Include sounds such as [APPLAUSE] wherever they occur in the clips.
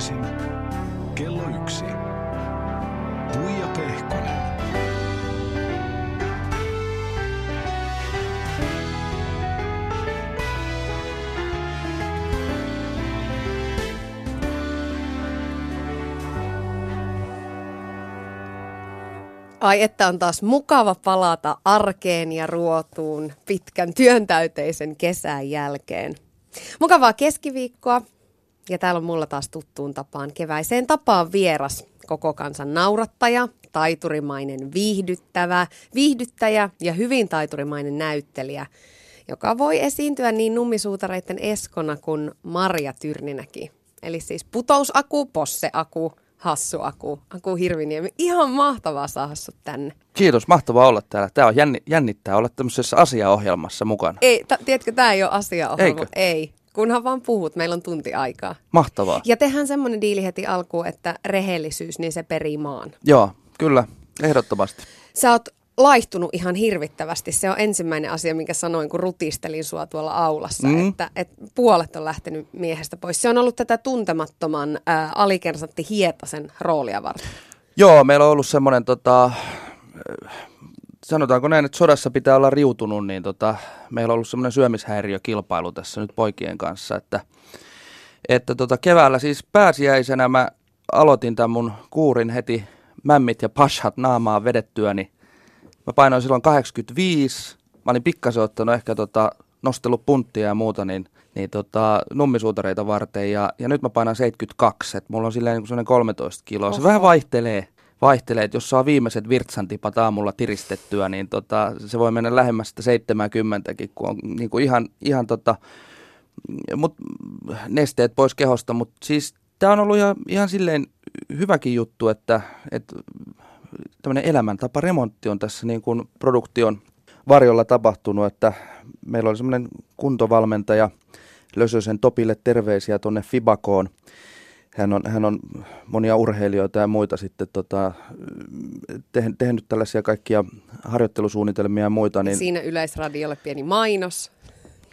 Arkisin kello yksi. Tuija Pehkonen. Ai että on taas mukava palata arkeen ja ruotuun pitkän työntäyteisen kesän jälkeen. Mukavaa keskiviikkoa ja täällä on mulla taas tuttuun tapaan keväiseen tapaan vieras koko kansan naurattaja, taiturimainen viihdyttävä, viihdyttäjä ja hyvin taiturimainen näyttelijä, joka voi esiintyä niin nummisuutareiden Eskona kuin Marja Tyrninäkin. Eli siis putousaku, posseaku, Hassu Aku, Aku Hirviniemi. Ihan mahtavaa saada sut tänne. Kiitos, mahtavaa olla täällä. Tämä on jänni, jännittää olla tämmöisessä asiaohjelmassa mukana. Ei, t- tiedätkö, tämä ei ole asiaohjelma. Eikö? Ei, kunhan vaan puhut, meillä on tunti aikaa. Mahtavaa. Ja tehdään semmoinen diili heti alkuun, että rehellisyys, niin se perii maan. Joo, kyllä, ehdottomasti. Sä oot laihtunut ihan hirvittävästi. Se on ensimmäinen asia, minkä sanoin, kun rutistelin sua tuolla aulassa, mm. että, että puolet on lähtenyt miehestä pois. Se on ollut tätä tuntemattoman ää, alikersantti Hietasen roolia varten. Joo, meillä on ollut semmoinen, tota, äh, sanotaanko näin, että sodassa pitää olla riutunut, niin tota, meillä on ollut semmoinen syömishäiriökilpailu tässä nyt poikien kanssa, että, että tota, keväällä siis pääsiäisenä mä aloitin tämän mun kuurin heti mämmit ja pashat naamaa vedettyäni. Mä painoin silloin 85, mä olin pikkasen ottanut ehkä tota, nostellut punttia ja muuta, niin, niin tota, nummisuutareita varten ja, ja nyt mä painan 72, että mulla on silleen niin kuin semmoinen 13 kiloa. Se Oho. vähän vaihtelee, vaihtelee, että jos saa viimeiset virtsantipat aamulla tiristettyä, niin tota, se voi mennä lähemmäs sitä 70 kun on niin kuin ihan, ihan tota, mut, nesteet pois kehosta, mutta siis tämä on ollut ihan, ihan silleen hyväkin juttu, että, että tämmöinen elämäntaparemontti on tässä niin kuin produktion varjolla tapahtunut, että meillä oli semmoinen kuntovalmentaja Lösösen Topille terveisiä tuonne Fibakoon. Hän on, hän on monia urheilijoita ja muita sitten tota, tehnyt, tehnyt tällaisia kaikkia harjoittelusuunnitelmia ja muita. Niin, Siinä Yleisradiolle pieni mainos.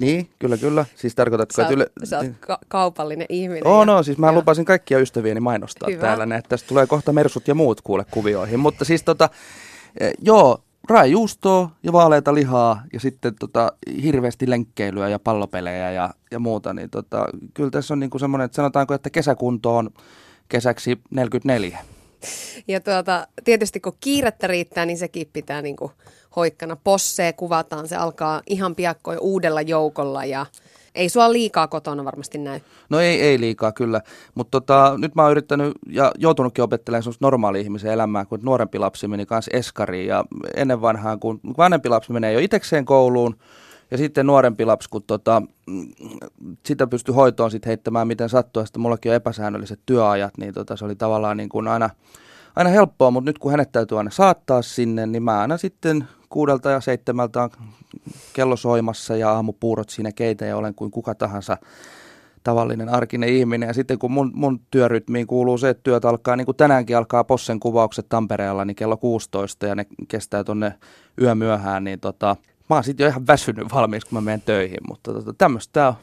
niin kyllä, kyllä. Siis tarkoitatko, Sä, että oot, yle... sä oot ka- kaupallinen ihminen. Oo, ja- no, siis mä ja- lupasin kaikkia ystävieni mainostaa Hyvä. täällä, näin, että tästä tulee kohta mersut ja muut kuule kuvioihin. Mutta siis tota, eh, joo, raajuustoa ja vaaleita lihaa ja sitten tota, hirveästi lenkkeilyä ja pallopelejä ja, ja muuta, niin tota, kyllä tässä on niinku semmoinen, että sanotaanko, että kesäkunto on kesäksi 44. Ja tuota, tietysti kun kiirettä riittää, niin sekin pitää niinku hoikkana. Possee kuvataan, se alkaa ihan piakkoin uudella joukolla ja ei sua liikaa kotona varmasti näy. No ei, ei liikaa kyllä, mutta tota, nyt mä oon yrittänyt ja joutunutkin opettelemaan semmoista normaali ihmisen elämää, kun nuorempi lapsi meni kanssa eskariin. Ja ennen vanhaan, kun vanhempi lapsi menee jo itekseen kouluun ja sitten nuorempi lapsi, kun tota, sitä pystyi hoitoon sitten heittämään miten sattuu, sitten mullakin on epäsäännölliset työajat, niin tota, se oli tavallaan niin kuin aina, aina helppoa, mutta nyt kun hänet täytyy aina saattaa sinne, niin mä aina sitten kuudelta ja seitsemältä on kello soimassa ja aamupuurot siinä keitä ja olen kuin kuka tahansa tavallinen arkinen ihminen. Ja sitten kun mun, mun työrytmiin kuuluu se, että työt alkaa, niin kuin tänäänkin alkaa Possen kuvaukset Tampereella, niin kello 16 ja ne kestää tonne yömyöhään, niin tota, mä oon sitten jo ihan väsynyt valmiiksi, kun mä menen töihin, mutta tota, tämmöistä tää on.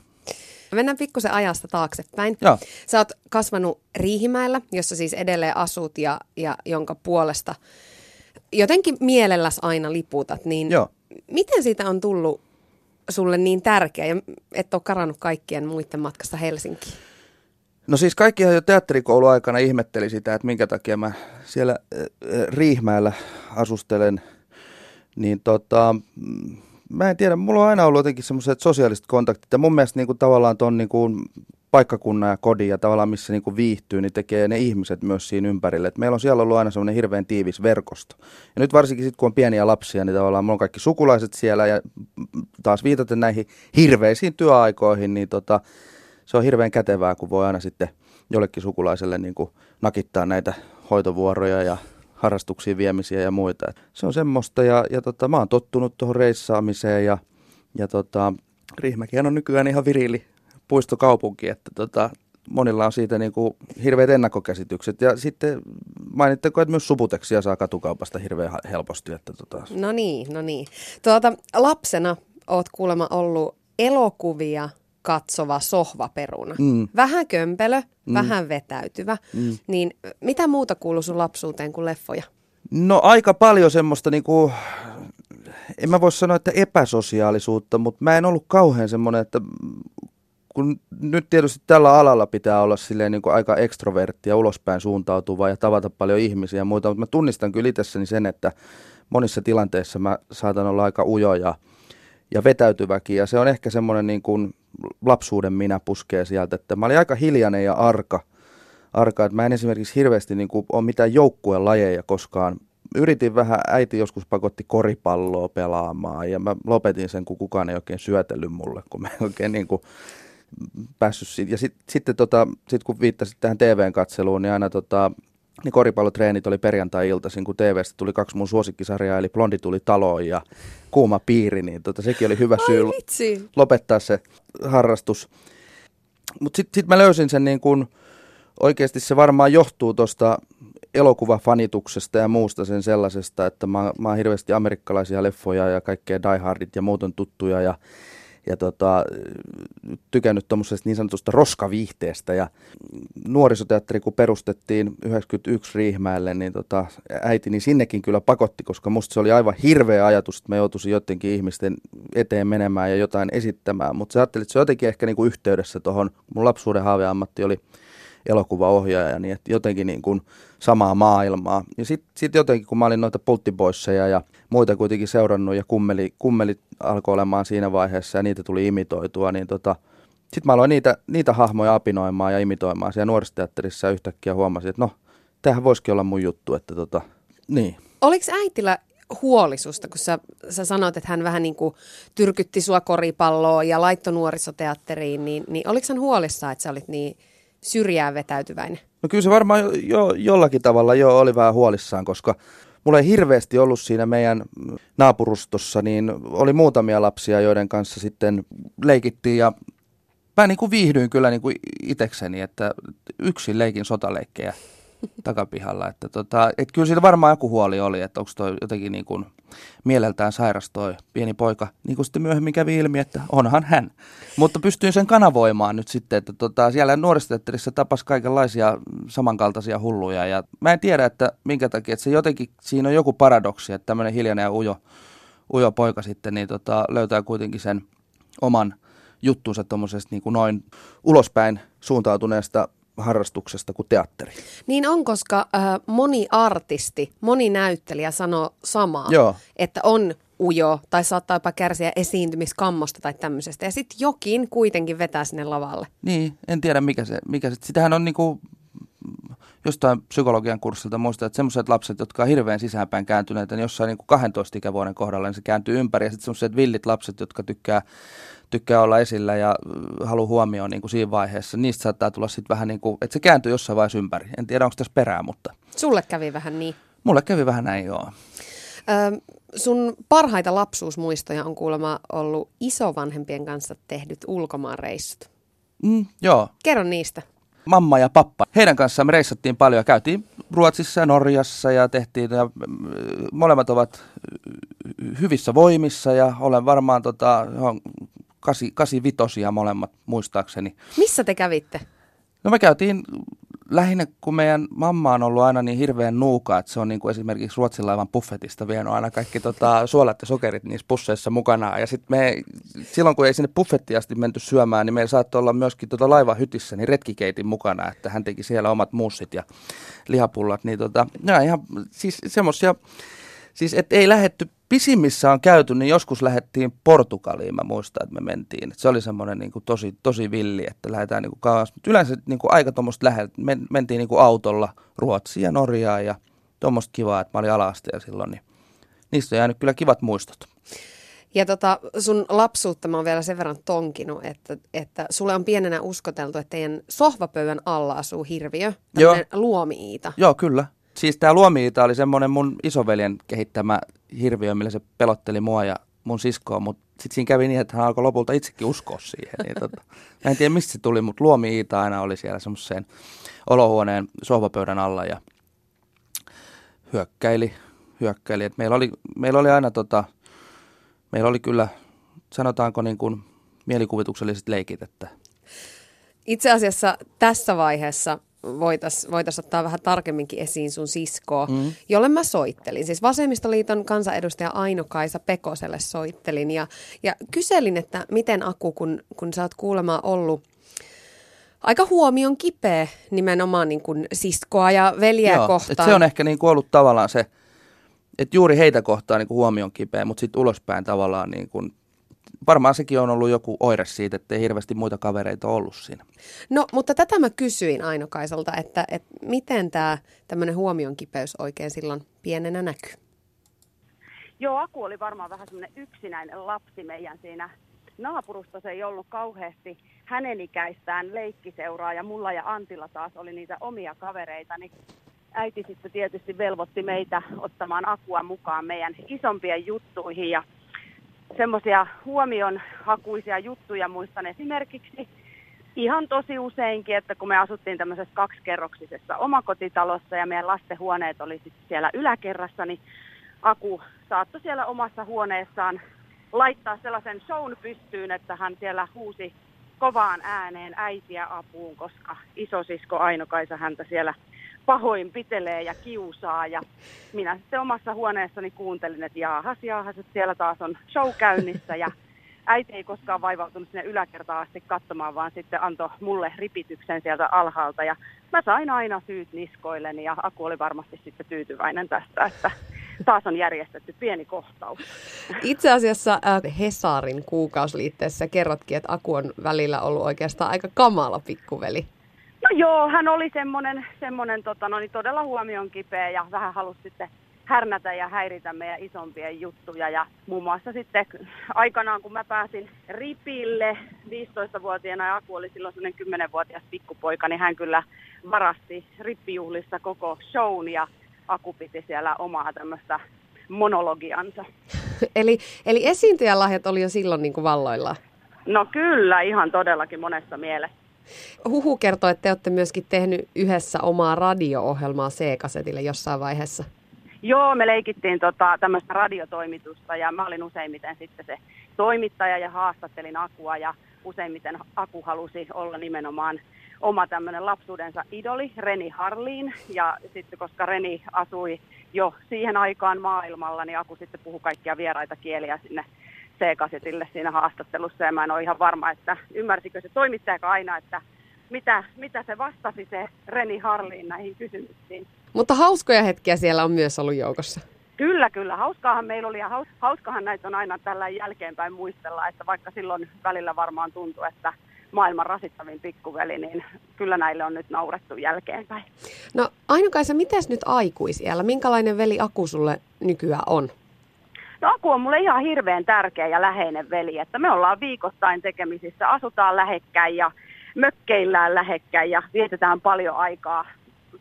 Mennään pikkusen ajasta taaksepäin. Joo. Sä oot kasvanut Riihimäellä, jossa siis edelleen asut ja, ja jonka puolesta jotenkin mielelläs aina liputat. Niin Joo. Miten siitä on tullut sulle niin tärkeä ja et ole karannut kaikkien muiden matkasta Helsinkiin? No siis kaikkihan jo teatterikouluaikana ihmetteli sitä, että minkä takia mä siellä Riihmäellä asustelen. Niin tota, mm, mä en tiedä, mulla on aina ollut jotenkin semmoiset sosiaaliset kontaktit. Ja mun mielestä niin kuin tavallaan ton niin kuin paikkakunnan ja kodin ja tavallaan missä niin kuin viihtyy, niin tekee ne ihmiset myös siinä ympärille. Et meillä on siellä ollut aina semmoinen hirveän tiivis verkosto. Ja nyt varsinkin sitten kun on pieniä lapsia, niin tavallaan mulla on kaikki sukulaiset siellä ja taas viitaten näihin hirveisiin työaikoihin, niin tota, se on hirveän kätevää, kun voi aina sitten jollekin sukulaiselle niin kuin nakittaa näitä hoitovuoroja ja harrastuksiin viemisiä ja muita. Et Se on semmoista ja, ja tota, mä oon tottunut tuohon reissaamiseen ja, ja tota, Riihimäkihän on nykyään ihan virili puistokaupunki, että tota, monilla on siitä niin kuin hirveät ennakkokäsitykset. Ja sitten mainitteko, että myös subuteksia saa katukaupasta hirveän helposti. Että tota, No niin, no niin. Tuota, lapsena oot kuulemma ollut elokuvia katsova sohvaperuna. Mm. Vähän kömpelö, mm. vähän vetäytyvä. Mm. Niin mitä muuta kuuluu sun lapsuuteen kuin leffoja? No aika paljon semmoista niinku, en mä voi sanoa, että epäsosiaalisuutta, mutta mä en ollut kauhean semmoinen, että kun nyt tietysti tällä alalla pitää olla silleen niin kuin aika ekstrovertti ja ulospäin suuntautuva ja tavata paljon ihmisiä ja muuta, mutta mä tunnistan kyllä itsessäni sen, että monissa tilanteissa mä saatan olla aika ujo ja, ja vetäytyväkin. Ja se on ehkä semmoinen niin kuin lapsuuden minä puskee sieltä, että mä olin aika hiljainen ja arka, arka. Että mä en esimerkiksi hirveästi niin kuin ole mitään joukkueen lajeja koskaan. Yritin vähän, äiti joskus pakotti koripalloa pelaamaan ja mä lopetin sen, kun kukaan ei oikein syötellyt mulle, kun mä oikein niin kuin päässyt siitä. Ja sit, sitten tota, sit kun viittasit tähän TVn katseluun, niin aina tota, niin koripallotreenit oli perjantai-iltaisin, kun TVstä tuli kaksi mun suosikkisarjaa, eli Blondi tuli taloon ja Kuuma piiri, niin tota, sekin oli hyvä syy vitsi. lopettaa se harrastus. Mutta sitten sit mä löysin sen niin kun, oikeasti se varmaan johtuu tuosta elokuvafanituksesta ja muusta sen sellaisesta, että mä, mä oon hirveästi amerikkalaisia leffoja ja kaikkea Die Hardit ja muuten tuttuja ja ja tota, tykännyt tuommoisesta niin sanotusta roskaviihteestä. Ja nuorisoteatteri, kun perustettiin 91 Riihmäelle, niin tota, äitini sinnekin kyllä pakotti, koska musta se oli aivan hirveä ajatus, että mä joutuisin jotenkin ihmisten eteen menemään ja jotain esittämään. Mutta sä ajattelin, että se on jotenkin ehkä niinku yhteydessä tuohon, mun lapsuuden haaveammatti oli elokuvaohjaaja, niin että jotenkin niin kuin samaa maailmaa. Ja sitten sit jotenkin, kun mä olin noita pulttiboisseja ja muita kuitenkin seurannut ja kummeli, kummeli alkoi olemaan siinä vaiheessa ja niitä tuli imitoitua, niin tota, sitten mä aloin niitä, niitä hahmoja apinoimaan ja imitoimaan siellä nuorisoteatterissa yhtäkkiä huomasin, että no, tämähän voisikin olla mun juttu, että tota, niin. Oliko äitillä huolisusta, kun sä, sä sanoit, että hän vähän niin kuin tyrkytti sua koripalloa ja laittoi nuorisoteatteriin, niin, niin oliko hän huolissaan, että sä olit niin syrjään vetäytyväinen? No kyllä se varmaan jo, jo, jollakin tavalla jo oli vähän huolissaan, koska mulla ei hirveästi ollut siinä meidän naapurustossa, niin oli muutamia lapsia, joiden kanssa sitten leikittiin ja mä niin kuin viihdyin kyllä niin kuin itekseni, että yksin leikin sotaleikkejä takapihalla. Että tota, et kyllä siitä varmaan joku huoli oli, että onko toi jotenkin niin kuin mieleltään sairas toi pieni poika. Niin kuin sitten myöhemmin kävi ilmi, että onhan hän. Mutta pystyin sen kanavoimaan nyt sitten, että tota, siellä nuorisoteatterissa tapas kaikenlaisia samankaltaisia hulluja. Ja mä en tiedä, että minkä takia, että se jotenkin, siinä on joku paradoksi, että tämmöinen hiljainen ja ujo, ujo poika sitten niin tota, löytää kuitenkin sen oman juttuunsa tuommoisesta niin kuin noin ulospäin suuntautuneesta harrastuksesta kuin teatteri. Niin on, koska äh, moni artisti, moni näyttelijä sanoo samaa, Joo. että on ujo tai saattaa jopa kärsiä esiintymiskammosta tai tämmöisestä. Ja sitten jokin kuitenkin vetää sinne lavalle. Niin, en tiedä mikä se, mikä se. Sitähän on niinku jostain psykologian kurssilta muistaa, että semmoiset lapset, jotka on hirveän sisäänpäin kääntyneitä, niin jossain niin kuin 12 ikävuoden kohdalla niin se kääntyy ympäri. Ja sitten semmoiset villit lapset, jotka tykkää tykkää olla esillä ja äh, haluaa huomioon niin kuin siinä vaiheessa. Niistä saattaa tulla sitten vähän niin kuin, että se kääntyy jossain vaiheessa ympäri. En tiedä, onko tässä perää, mutta... Sulle kävi vähän niin. Mulle kävi vähän näin, joo. Ö, sun parhaita lapsuusmuistoja on kuulemma ollut isovanhempien kanssa tehdyt ulkomaanreissut. Mm, joo. Kerro niistä. Mamma ja pappa. Heidän kanssaan me reissattiin paljon ja käytiin Ruotsissa ja Norjassa ja tehtiin, ja molemmat ovat hyvissä voimissa ja olen varmaan tota, kasi, kasi vitosia molemmat muistaakseni. Missä te kävitte? No me käytiin lähinnä, kun meidän mamma on ollut aina niin hirveän nuuka, että se on niin kuin esimerkiksi Ruotsin laivan buffetista vienyt aina kaikki tota, suolat ja sokerit niissä pusseissa mukana. Ja sitten me, silloin kun ei sinne buffettiin asti menty syömään, niin meillä saattoi olla myöskin tota laivan hytissä niin retkikeitin mukana, että hän teki siellä omat muussit ja lihapullat. Niin tota, ihan siis semmoisia, siis et ei lähetty pisimmissä on käyty, niin joskus lähdettiin Portugaliin, mä muistan, että me mentiin. Et se oli semmoinen niin kuin tosi, tosi villi, että lähdetään niin kuin kauas. Mutta yleensä niin kuin aika tuommoista läheltä. Men, mentiin niin kuin autolla Ruotsiin ja Norjaan ja tuommoista kivaa, että mä olin ala silloin, niin niistä on jäänyt kyllä kivat muistot. Ja tota, sun lapsuutta mä oon vielä sen verran tonkinut, että, että sulle on pienenä uskoteltu, että teidän sohvapöydän alla asuu hirviö, tämmöinen luomi-iita. Joo, kyllä. Siis tämä luomi-iita oli semmoinen mun isoveljen kehittämä hirviö, millä se pelotteli mua ja mun siskoa, mutta sitten siinä kävi niin, että hän alkoi lopulta itsekin uskoa siihen. Niin tota, mä en tiedä, mistä se tuli, mutta luomi Iita aina oli siellä semmoiseen olohuoneen sohvapöydän alla ja hyökkäili. hyökkäili. Et meillä, oli, meillä oli aina tota, meillä oli kyllä, sanotaanko niin kuin mielikuvitukselliset leikit, että Itse asiassa tässä vaiheessa voitaisiin voitais ottaa vähän tarkemminkin esiin sun siskoa, mm. jolle mä soittelin. Siis Vasemmistoliiton kansanedustaja Aino-Kaisa Pekoselle soittelin ja, ja kyselin, että miten Aku, kun, kun sä oot kuulemma ollut aika huomion kipeä nimenomaan niin kuin siskoa ja veljeä Joo, kohtaan. Et se on ehkä niin kuin ollut tavallaan se, että juuri heitä kohtaan niin kuin huomion kipeä, mutta sitten ulospäin tavallaan niin kuin varmaan sekin on ollut joku oire siitä, että ei hirveästi muita kavereita ollut siinä. No, mutta tätä mä kysyin Aino-Kaisalta, että, että miten tämä tämmöinen huomion kipeys oikein silloin pienenä näkyy? Joo, Aku oli varmaan vähän semmoinen yksinäinen lapsi meidän siinä naapurustossa ei ollut kauheasti hänen ikäistään leikkiseuraa ja mulla ja Antilla taas oli niitä omia kavereita, niin äiti sitten tietysti velvoitti meitä ottamaan Akua mukaan meidän isompien juttuihin ja semmoisia huomionhakuisia juttuja muistan esimerkiksi ihan tosi useinkin, että kun me asuttiin tämmöisessä kaksikerroksisessa omakotitalossa ja meidän lastenhuoneet oli sitten siellä yläkerrassa, niin Aku saattoi siellä omassa huoneessaan laittaa sellaisen shown pystyyn, että hän siellä huusi kovaan ääneen äitiä apuun, koska isosisko Ainokaisa häntä siellä pahoin pitelee ja kiusaa. Ja minä sitten omassa huoneessani kuuntelin, että jaahas, jaahas, että siellä taas on show käynnissä. Ja äiti ei koskaan vaivautunut sinne yläkertaan asti katsomaan, vaan sitten antoi mulle ripityksen sieltä alhaalta. Ja mä sain aina syyt niskoilleni ja Aku oli varmasti sitten tyytyväinen tästä, että taas on järjestetty pieni kohtaus. Itse asiassa äh, Hesarin kuukausliitteessä kerrotkin, että Aku on välillä ollut oikeastaan aika kamala pikkuveli. No joo, hän oli semmoinen, semmoinen tota, no niin todella huomion kipeä ja vähän halusi sitten härnätä ja häiritä meidän isompien juttuja. Ja muun muassa sitten aikanaan, kun mä pääsin ripille 15-vuotiaana ja Aku oli silloin sellainen 10-vuotias pikkupoika, niin hän kyllä varasti rippijuhlissa koko shown ja Aku piti siellä omaa tämmöistä monologiansa. [LAUGHS] eli, eli esiintyjälahjat oli jo silloin niin kuin valloillaan? No kyllä, ihan todellakin monessa mielessä. Huhu kertoo, että te olette myöskin tehnyt yhdessä omaa radio-ohjelmaa C-kasetille jossain vaiheessa. Joo, me leikittiin tota, tämmöistä radiotoimitusta ja mä olin useimmiten sitten se toimittaja ja haastattelin Akua ja useimmiten Aku halusi olla nimenomaan oma tämmöinen lapsuudensa idoli, Reni Harliin. Ja sitten koska Reni asui jo siihen aikaan maailmalla, niin Aku sitten puhui kaikkia vieraita kieliä sinne C-kasetille siinä haastattelussa. Ja mä en ole ihan varma, että ymmärsikö se toimittaja aina, että mitä, mitä se vastasi se Reni Harliin näihin kysymyksiin. Mutta hauskoja hetkiä siellä on myös ollut joukossa. Kyllä, kyllä. Hauskaahan meillä oli ja haus, hauskahan näitä on aina tällä jälkeenpäin muistella, että vaikka silloin välillä varmaan tuntui, että maailman rasittavin pikkuveli, niin kyllä näille on nyt naurettu jälkeenpäin. No Ainokaisa, mitäs nyt aikuisiellä? Minkälainen veli Aku sulle nykyään on? No Aku on mulle ihan hirveän tärkeä ja läheinen veli, että me ollaan viikoittain tekemisissä, asutaan lähekkäin ja mökkeillään lähekkäin ja vietetään paljon aikaa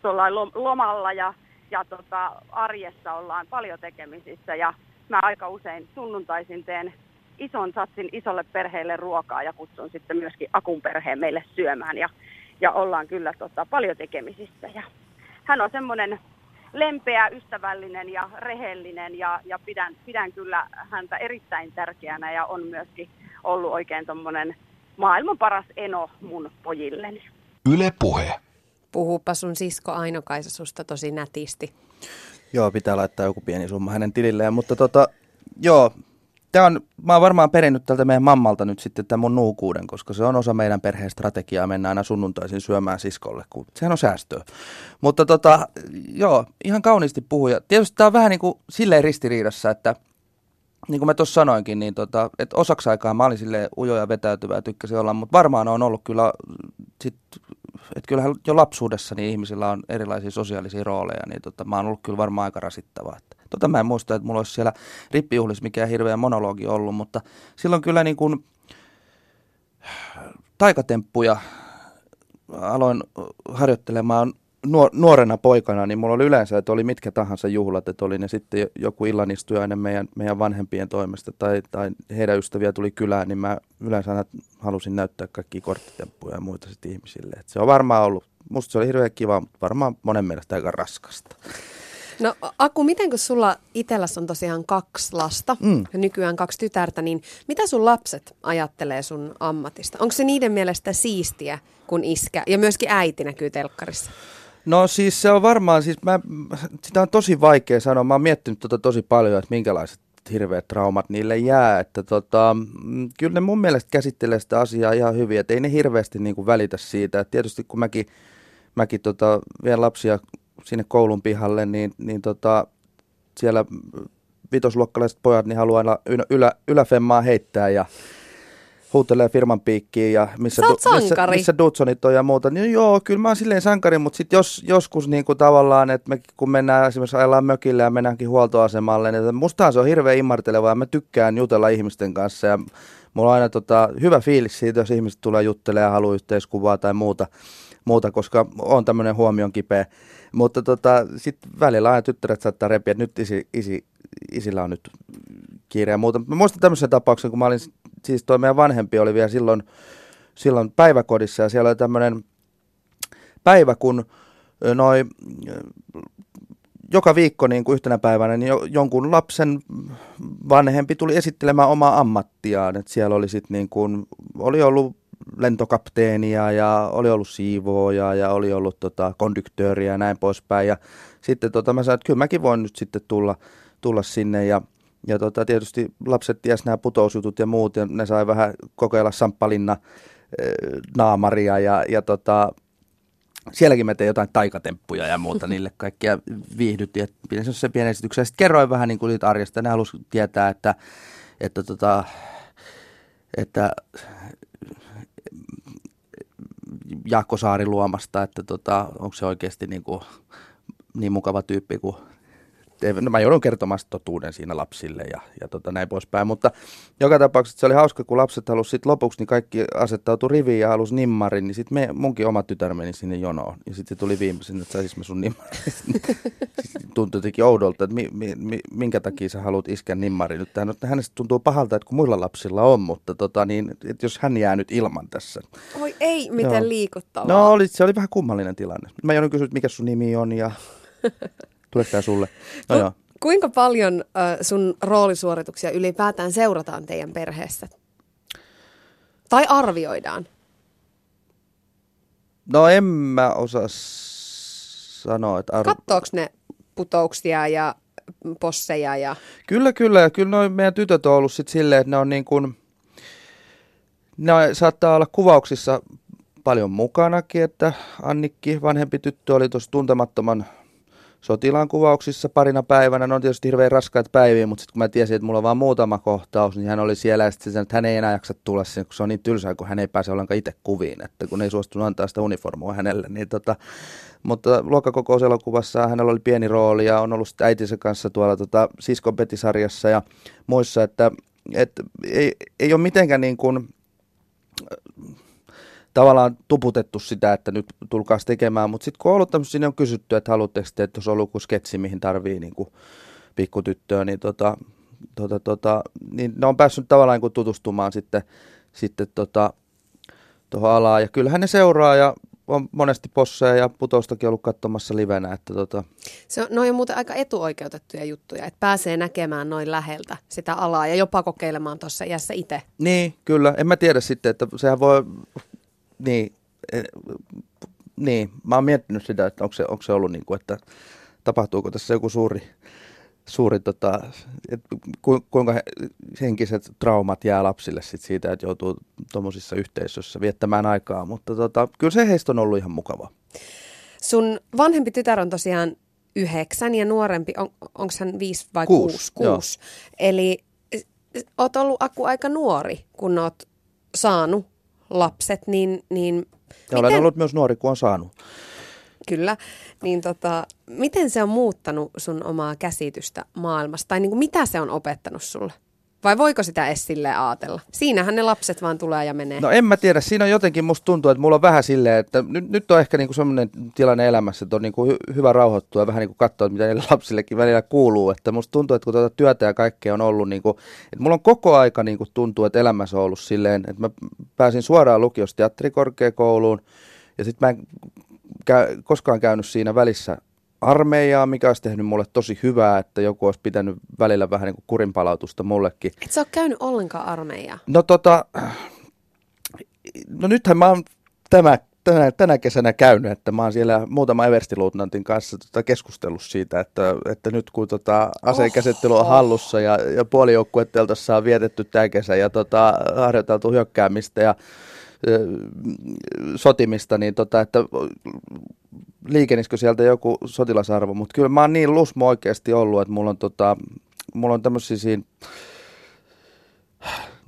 tuolla lomalla ja, ja tota, arjessa ollaan paljon tekemisissä ja mä aika usein sunnuntaisin teen ison satsin isolle perheelle ruokaa ja kutsun sitten myöskin Akun perheen meille syömään ja, ja ollaan kyllä tota, paljon tekemisissä. Ja hän on semmoinen lempeä, ystävällinen ja rehellinen ja, ja pidän, pidän kyllä häntä erittäin tärkeänä ja on myöskin ollut oikein tuommoinen maailman paras eno mun pojilleni. Yle Puhe. Puhuupa sun sisko Aino-Kaisa susta tosi nätisti. Joo, pitää laittaa joku pieni summa hänen tililleen, mutta tota, joo, Tämä on, mä oon varmaan perinnyt tältä meidän mammalta nyt sitten tämän mun nuukuuden, koska se on osa meidän perheen strategiaa mennä aina sunnuntaisin syömään siskolle, kun sehän on säästöä. Mutta tota, joo, ihan kauniisti puhuja. Tietysti tämä on vähän niin kuin silleen ristiriidassa, että niin kuin mä tuossa sanoinkin, niin tota, että osaksi aikaa mä olin silleen ujo ja vetäytyvä ja tykkäsin olla, mutta varmaan on ollut kyllä sit, että kyllähän jo lapsuudessa niin ihmisillä on erilaisia sosiaalisia rooleja, niin tota, mä oon ollut kyllä varmaan aika rasittavaa. Että Tota mä en muista, että mulla olisi siellä rippijuhlissa mikään hirveä monologi ollut, mutta silloin kyllä niin kuin taikatemppuja aloin harjoittelemaan nuorena poikana, niin mulla oli yleensä, että oli mitkä tahansa juhlat, että oli ne sitten joku illanistujainen meidän, meidän vanhempien toimesta tai, tai heidän ystäviä tuli kylään, niin mä yleensä aina halusin näyttää kaikki korttitemppuja ja muita sitten ihmisille. Et se on varmaan ollut, musta se oli hirveän kiva, mutta varmaan monen mielestä aika raskasta. No Aku, miten kun sulla itselläsi on tosiaan kaksi lasta mm. ja nykyään kaksi tytärtä, niin mitä sun lapset ajattelee sun ammatista? Onko se niiden mielestä siistiä, kun iskä ja myöskin äiti näkyy telkkarissa? No siis se on varmaan, siis mä, sitä on tosi vaikea sanoa. Mä oon miettinyt tota tosi paljon, että minkälaiset hirveät traumat niille jää. Että tota, mm, kyllä ne mun mielestä käsittelee sitä asiaa ihan hyvin, että ei ne hirveästi niin kuin välitä siitä. Et tietysti kun mäkin, mäkin tota, vien lapsia sinne koulun pihalle, niin, niin tota, siellä vitosluokkalaiset pojat niin haluaa aina ylä, ylä, yläfemmaa heittää ja huutelee firman piikkiin ja missä, du, missä, missä Dudsonit on ja muuta. Niin joo, kyllä mä oon silleen sankari, mutta sitten jos, joskus niin kuin tavallaan, että me, kun mennään esimerkiksi ajellaan mökille ja mennäänkin huoltoasemalle, niin mustahan se on hirveän immarteleva ja mä tykkään jutella ihmisten kanssa ja mulla on aina tota, hyvä fiilis siitä, jos ihmiset tulee juttelemaan ja haluaa yhteiskuvaa tai muuta, muuta koska on tämmöinen huomion kipeä. Mutta tota, sitten välillä aina tyttäret saattaa repiä, että nyt isi, isi, isillä on nyt kiire ja muuta. Mä muistan tämmöisen tapauksen, kun mä olin, siis toi meidän vanhempi oli vielä silloin, silloin päiväkodissa ja siellä oli tämmöinen päivä, kun noin joka viikko niin kuin yhtenä päivänä niin jonkun lapsen vanhempi tuli esittelemään omaa ammattiaan. Et siellä oli sit niin kuin, oli ollut lentokapteenia ja oli ollut siivooja ja oli ollut tota, kondyktööriä ja näin poispäin. Ja sitten tota, mä sanoin, että kyllä mäkin voin nyt sitten tulla, tulla sinne ja ja tota, tietysti lapset ties nämä putousjutut ja muut, ja ne sai vähän kokeilla samppalinna naamaria, ja, ja tota, sielläkin mä tein jotain taikatemppuja ja muuta [LAUGHS] niille kaikkia viihdytti. Pidin se pienen esityksen. Sitten kerroin vähän niin kuin siitä arjesta. Ne halusi tietää, että, että, tota, että Jaakko Saari luomasta, että tota, onko se oikeasti niin, kuin, niin mukava tyyppi kuin no mä joudun kertomaan totuuden siinä lapsille ja, ja tota, näin poispäin. Mutta joka tapauksessa se oli hauska, kun lapset halusivat sitten lopuksi, niin kaikki asettautui riviin ja halusi nimmarin, niin sitten munkin oma tytär meni sinne jonoon. Ja sitten se tuli viimeisenä, että saisis mä sun nimmarin. [LAUGHS] tuntui jotenkin oudolta, että mi, mi, mi, minkä takia sä haluat isken nimmarin. Nyt tähän, hänestä tuntuu pahalta, että kun muilla lapsilla on, mutta tota, niin, että jos hän jää nyt ilman tässä. Oi ei, miten Joo. liikuttavaa. No oli, se oli vähän kummallinen tilanne. Mä joudun kysyä, mikä sun nimi on ja [LAUGHS] Tuleeko tämä sulle? [LAUGHS] No, joo. Kuinka paljon äh, sun roolisuorituksia ylipäätään seurataan teidän perheessä? Tai arvioidaan? No en mä osaa sanoa, että... Arv... Kattooko ne putouksia ja posseja? Ja... Kyllä, kyllä. Ja kyllä noin meidän tytöt on ollut sit silleen, että ne on niin kuin... Ne saattaa olla kuvauksissa paljon mukanakin, että Annikki, vanhempi tyttö, oli tuossa tuntemattoman sotilaan kuvauksissa parina päivänä. Ne on tietysti hirveän raskaat päiviä, mutta sitten kun mä tiesin, että mulla on vain muutama kohtaus, niin hän oli siellä ja sitten että hän ei enää jaksa tulla sinne, kun se on niin tylsää, kun hän ei pääse ollenkaan itse kuviin, että kun ei suostunut antaa sitä uniformua hänelle. Niin tota, mutta luokkakokouselokuvassa hänellä oli pieni rooli ja on ollut sitten äitinsä kanssa tuolla tota, Siskon Petisarjassa ja muissa, että, että ei, ei ole mitenkään niin kuin, tavallaan tuputettu sitä, että nyt tulkaa tekemään, mutta sitten kun on ollut tämmöistä, sinne on kysytty, että haluatteko te, että olisi ollut joku sketsi, mihin tarvii niin kuin pikkutyttöä, niin, tota, tota, tota, niin ne on päässyt tavallaan niin tutustumaan sitten, sitten tota, tuohon alaan. Ja kyllähän ne seuraa ja on monesti posseja ja putoustakin ollut katsomassa livenä. Että tota. Se on, noin on muuten aika etuoikeutettuja juttuja, että pääsee näkemään noin läheltä sitä alaa ja jopa kokeilemaan tuossa iässä itse. Niin, kyllä. En mä tiedä sitten, että sehän voi niin, e, niin, mä oon miettinyt sitä, että onko se, onko se ollut niin kuin, että tapahtuuko tässä joku suuri, suuri tota, että kuinka henkiset traumat jää lapsille sit siitä, että joutuu tuommoisissa yhteisöissä viettämään aikaa, mutta tota, kyllä se heistä on ollut ihan mukava. Sun vanhempi tytär on tosiaan yhdeksän ja nuorempi, on, onko hän viisi vai kuusi? Kuusi. kuusi. Eli oot ollut Aku aika nuori, kun oot saanut lapset, niin... niin ja miten... olen ollut myös nuori, kun on saanut. Kyllä. Niin tota, miten se on muuttanut sun omaa käsitystä maailmasta? Tai niin kuin mitä se on opettanut sulle? Vai voiko sitä edes silleen ajatella? Siinähän ne lapset vaan tulee ja menee. No en mä tiedä. Siinä on jotenkin, musta tuntuu, että mulla on vähän silleen, että nyt, nyt on ehkä niinku sellainen tilanne elämässä, että on niinku hy, hyvä rauhoittua ja vähän niinku katsoa, mitä niille lapsillekin välillä kuuluu. Että musta tuntuu, että kun tuota työtä ja kaikkea on ollut, niinku, että mulla on koko aika niinku tuntuu, että elämässä on ollut silleen, että mä pääsin suoraan lukiosta teatterikorkeakouluun ja sitten mä en koskaan käynyt siinä välissä armeijaa, mikä olisi tehnyt mulle tosi hyvää, että joku olisi pitänyt välillä vähän niin kuin kurinpalautusta mullekin. Et sä ole käynyt ollenkaan armeijaa? No tota, no nythän mä oon tämä, tänä, tänä kesänä käynyt, että mä oon siellä muutama everstiluutnantin kanssa tota keskustellut siitä, että, että nyt kun tota aseenkäsittely on hallussa ja, ja puolijoukkuetteltossa on vietetty tämä kesä ja tota, harjoiteltu hyökkäämistä ja sotimista, niin tota, että liikenisikö sieltä joku sotilasarvo, mutta kyllä mä oon niin lusmo oikeasti ollut, että mulla on, tota, mulla on tämmöisiä siinä,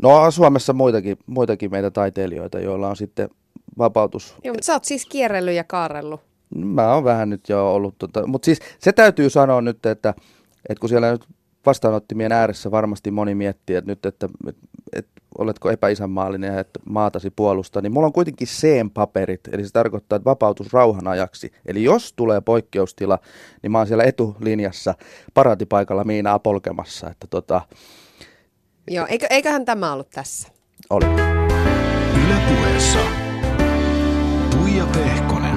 no on Suomessa muitakin, muitakin meitä taiteilijoita, joilla on sitten vapautus. Joo, mutta sä oot siis kierrellyt ja kaarellut. Mä oon vähän nyt jo ollut, tota, mutta siis se täytyy sanoa nyt, että, että kun siellä nyt vastaanottimien ääressä varmasti moni miettii, että nyt, että, että, että oletko epäisänmaallinen ja että maatasi puolusta, niin mulla on kuitenkin C-paperit, eli se tarkoittaa, että vapautus rauhan ajaksi. Eli jos tulee poikkeustila, niin mä oon siellä etulinjassa paratipaikalla Miinaa polkemassa, että tota, Joo, eikö, eiköhän tämä ollut tässä? oli. Yle puheessa. Tuija Pehkonen.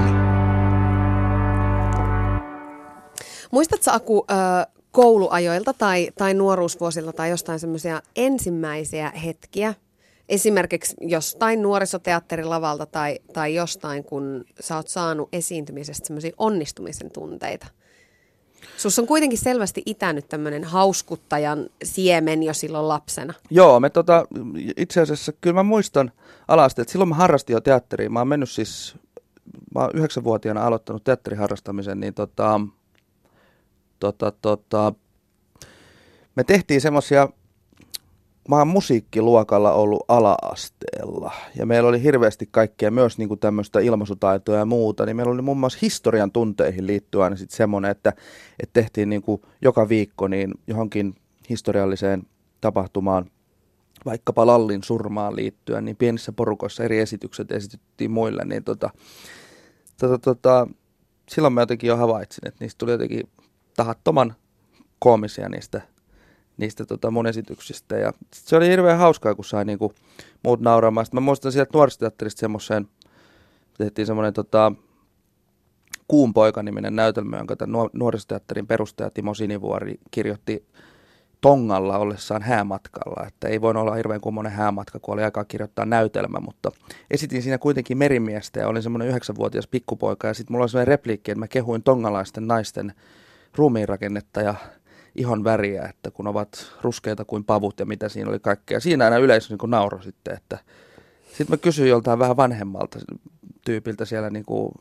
Muistatko Aku ö, kouluajoilta tai, tai nuoruusvuosilta tai jostain semmoisia ensimmäisiä hetkiä, esimerkiksi jostain nuorisoteatterilavalta tai, tai jostain, kun sä oot saanut esiintymisestä semmoisia onnistumisen tunteita? Sus on kuitenkin selvästi itänyt tämmöinen hauskuttajan siemen jo silloin lapsena. Joo, me tota, itse asiassa kyllä mä muistan alasta, että silloin mä harrastin jo teatteria. Mä oon mennyt siis, mä oon yhdeksänvuotiaana aloittanut teatteriharrastamisen, niin tota, tota, tota, me tehtiin semmoisia, mä oon musiikkiluokalla ollut ala-asteella ja meillä oli hirveästi kaikkea myös niin kuin tämmöistä ilmaisutaitoa ja muuta, niin meillä oli muun muassa historian tunteihin liittyen aina sitten semmoinen, että, että tehtiin niin kuin joka viikko niin johonkin historialliseen tapahtumaan vaikkapa Lallin surmaan liittyen, niin pienissä porukoissa eri esitykset esitettiin muille, niin tota, tota, tota, silloin mä jotenkin jo havaitsin, että niistä tuli jotenkin tahattoman koomisia niistä, niistä tota mun esityksistä. Ja se oli hirveän hauskaa, kun sai niinku muut nauramaan. Sitten mä muistan sieltä nuorisoteatterista semmoiseen, tehtiin semmoinen tota, Kuun poika-niminen näytelmä, jonka tämän nuor- nuorisoteatterin perustaja Timo Sinivuori kirjoitti Tongalla ollessaan häämatkalla, että ei voinut olla hirveän kummonen häämatka, kun oli aikaa kirjoittaa näytelmä, mutta esitin siinä kuitenkin merimiestä ja olin semmoinen yhdeksänvuotias pikkupoika ja sitten mulla oli semmoinen repliikki, että mä kehuin tongalaisten naisten ruumiinrakennetta ja ihon väriä, että kun ovat ruskeita kuin pavut ja mitä siinä oli kaikkea. Siinä aina yleisö niin nauro sitten, että sitten mä kysyin joltain vähän vanhemmalta tyypiltä siellä niin kuin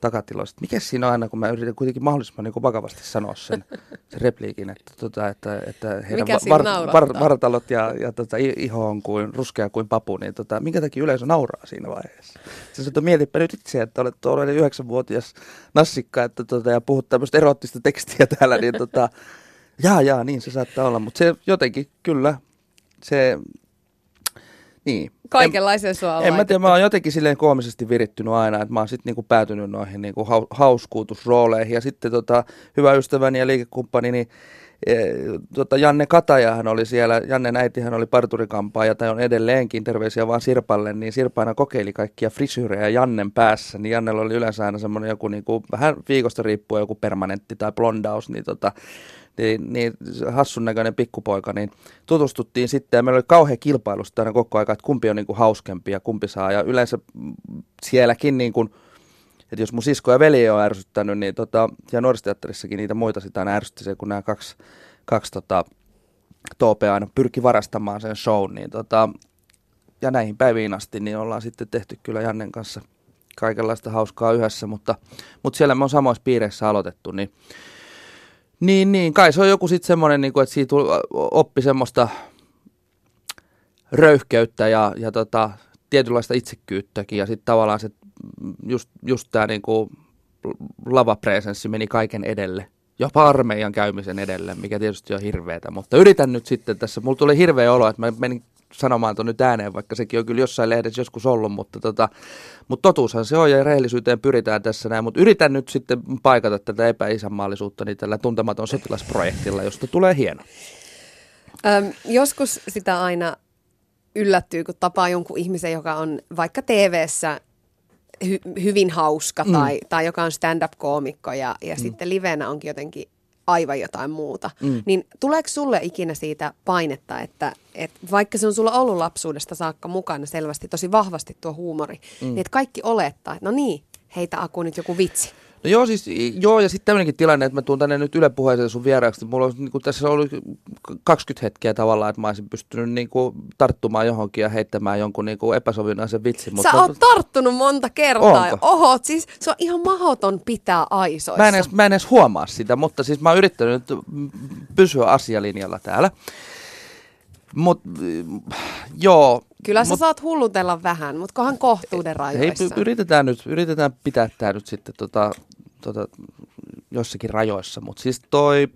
takatiloista, mikä siinä on aina, kun mä yritän kuitenkin mahdollisimman niin vakavasti sanoa sen, [LAUGHS] sen repliikin, että, tota, että, että heidän siinä naurattaa? vartalot ja, ja tota, iho on kuin ruskea kuin papu, niin tota, minkä takia yleisö nauraa siinä vaiheessa? Se sanoi, että mietipä nyt itse, että olet tuollainen yhdeksänvuotias nassikka että, tota, ja puhut tämmöistä erottista tekstiä [LAUGHS] täällä, niin tota, jaa, jaa, niin se saattaa olla, mutta se jotenkin kyllä, se, niin. Kaikenlaisen sua on En mä tiedä, mä oon jotenkin silleen koomisesti virittynyt aina, että mä oon sitten niinku päätynyt noihin niinku hau- hauskuutusrooleihin. Ja sitten tota, hyvä ystäväni ja liikekumppani, niin e, tota Janne Katajahan oli siellä, Janne äitihän oli parturikampaaja tai on edelleenkin, terveisiä vaan Sirpalle, niin Sirpa aina kokeili kaikkia frisyyrejä Jannen päässä, niin Jannella oli yleensä aina semmoinen joku niinku, vähän viikosta riippuen joku permanentti tai blondaus, niin tota, niin, niin hassun näköinen pikkupoika, niin tutustuttiin sitten ja meillä oli kauhean kilpailu aina koko ajan, että kumpi on niin kuin hauskempi ja kumpi saa. Ja yleensä sielläkin, niin kuin, että jos mun sisko ja veli on ärsyttänyt, niin tota, ja nuorisoteatterissakin niitä muita sitä aina ärsytti se, kun nämä kaksi, kaksi tota, toopea aina pyrki varastamaan sen shown, niin tota, ja näihin päiviin asti, niin ollaan sitten tehty kyllä Jannen kanssa kaikenlaista hauskaa yhdessä, mutta, mutta siellä me on samoissa piireissä aloitettu, niin niin, niin, kai se on joku sitten semmoinen, niin kuin, että siitä oppi semmoista röyhkeyttä ja, ja tota, tietynlaista itsekyyttäkin ja sitten tavallaan se, mm, just, just tämä niin lavapresenssi meni kaiken edelle. Jopa armeijan käymisen edelle, mikä tietysti on hirveetä, mutta yritän nyt sitten tässä, mulla tuli hirveä olo, että mä menin sanomaan tuon nyt ääneen, vaikka sekin on kyllä jossain lehdessä joskus ollut, mutta, tota, mutta totuushan se on ja rehellisyyteen pyritään tässä näin, mutta yritän nyt sitten paikata tätä epäisänmaallisuutta niin tällä tuntematon sotilasprojektilla, josta tulee hieno. Öm, joskus sitä aina yllättyy, kun tapaa jonkun ihmisen, joka on vaikka TV-ssä hy- hyvin hauska Mm. tai, tai joka on stand-up-koomikko ja, ja sitten livenä onkin jotenkin aivan jotain muuta. Mm. Niin tuleeko sulle ikinä siitä painetta, että, että vaikka se on sulla ollut lapsuudesta saakka mukana selvästi tosi vahvasti tuo huumori, mm. niin että kaikki olettaa, että no niin, heitä Aku nyt joku vitsi. No joo, siis, joo, ja sitten tämmöinenkin tilanne, että mä tuun tänne nyt Yle puheeseen sun vieraaksi. Mulla on niin kuin, tässä ollut 20 hetkeä tavallaan, että mä olisin pystynyt niin kuin, tarttumaan johonkin ja heittämään jonkun niin kuin, epäsovinnaisen vitsin. Sä oot tarttunut monta kertaa. Onko? Oho, siis se on ihan mahoton pitää aisoissa. Mä en, edes, mä en edes huomaa sitä, mutta siis mä oon yrittänyt mm, pysyä asialinjalla täällä. Mut mm, joo. Kyllä sä mut, saat hullutella vähän, mutta kohan kohtuuden hei, rajoissa. py- yritetään nyt, yritetään pitää tää nyt sitten tota, tota, jossakin rajoissa, mutta siis toi,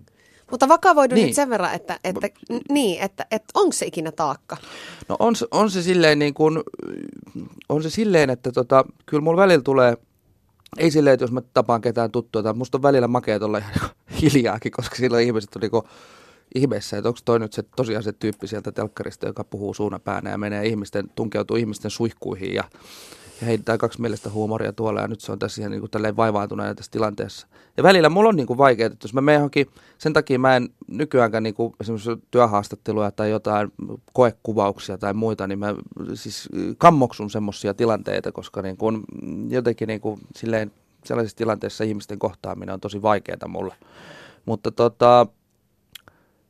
Mutta vakavoidu Niin. nyt sen verran, että, että, niin, että, että onko se ikinä taakka? No on, on se silleen niin kuin, on se silleen, että tota, kyllä mulla välillä tulee, ei silleen, että jos mä tapaan ketään tuttua, tai musta on välillä makea olla ihan niinku hiljaakin, koska silloin ihmiset on niinku ihmeessä, että onko toi nyt se tosiaan se tyyppi sieltä telkkarista, joka puhuu suuna päänä ja menee ihmisten, tunkeutuu ihmisten suihkuihin ja, ja heittää kaksi mielestä huumoria tuolla ja nyt se on tässä ihan niin kuin tälleen vaivaantuneena tässä tilanteessa. Ja välillä mulla on niin kuin vaikeaa, että jos mä menen johonkin, sen takia mä en nykyäänkään niin kuin esimerkiksi työhaastatteluja tai jotain koekuvauksia tai muita, niin mä siis kammoksun semmoisia tilanteita, koska niin kuin jotenkin niin kuin silleen sellaisissa tilanteissa ihmisten kohtaaminen on tosi vaikeaa mulle. Mutta tota,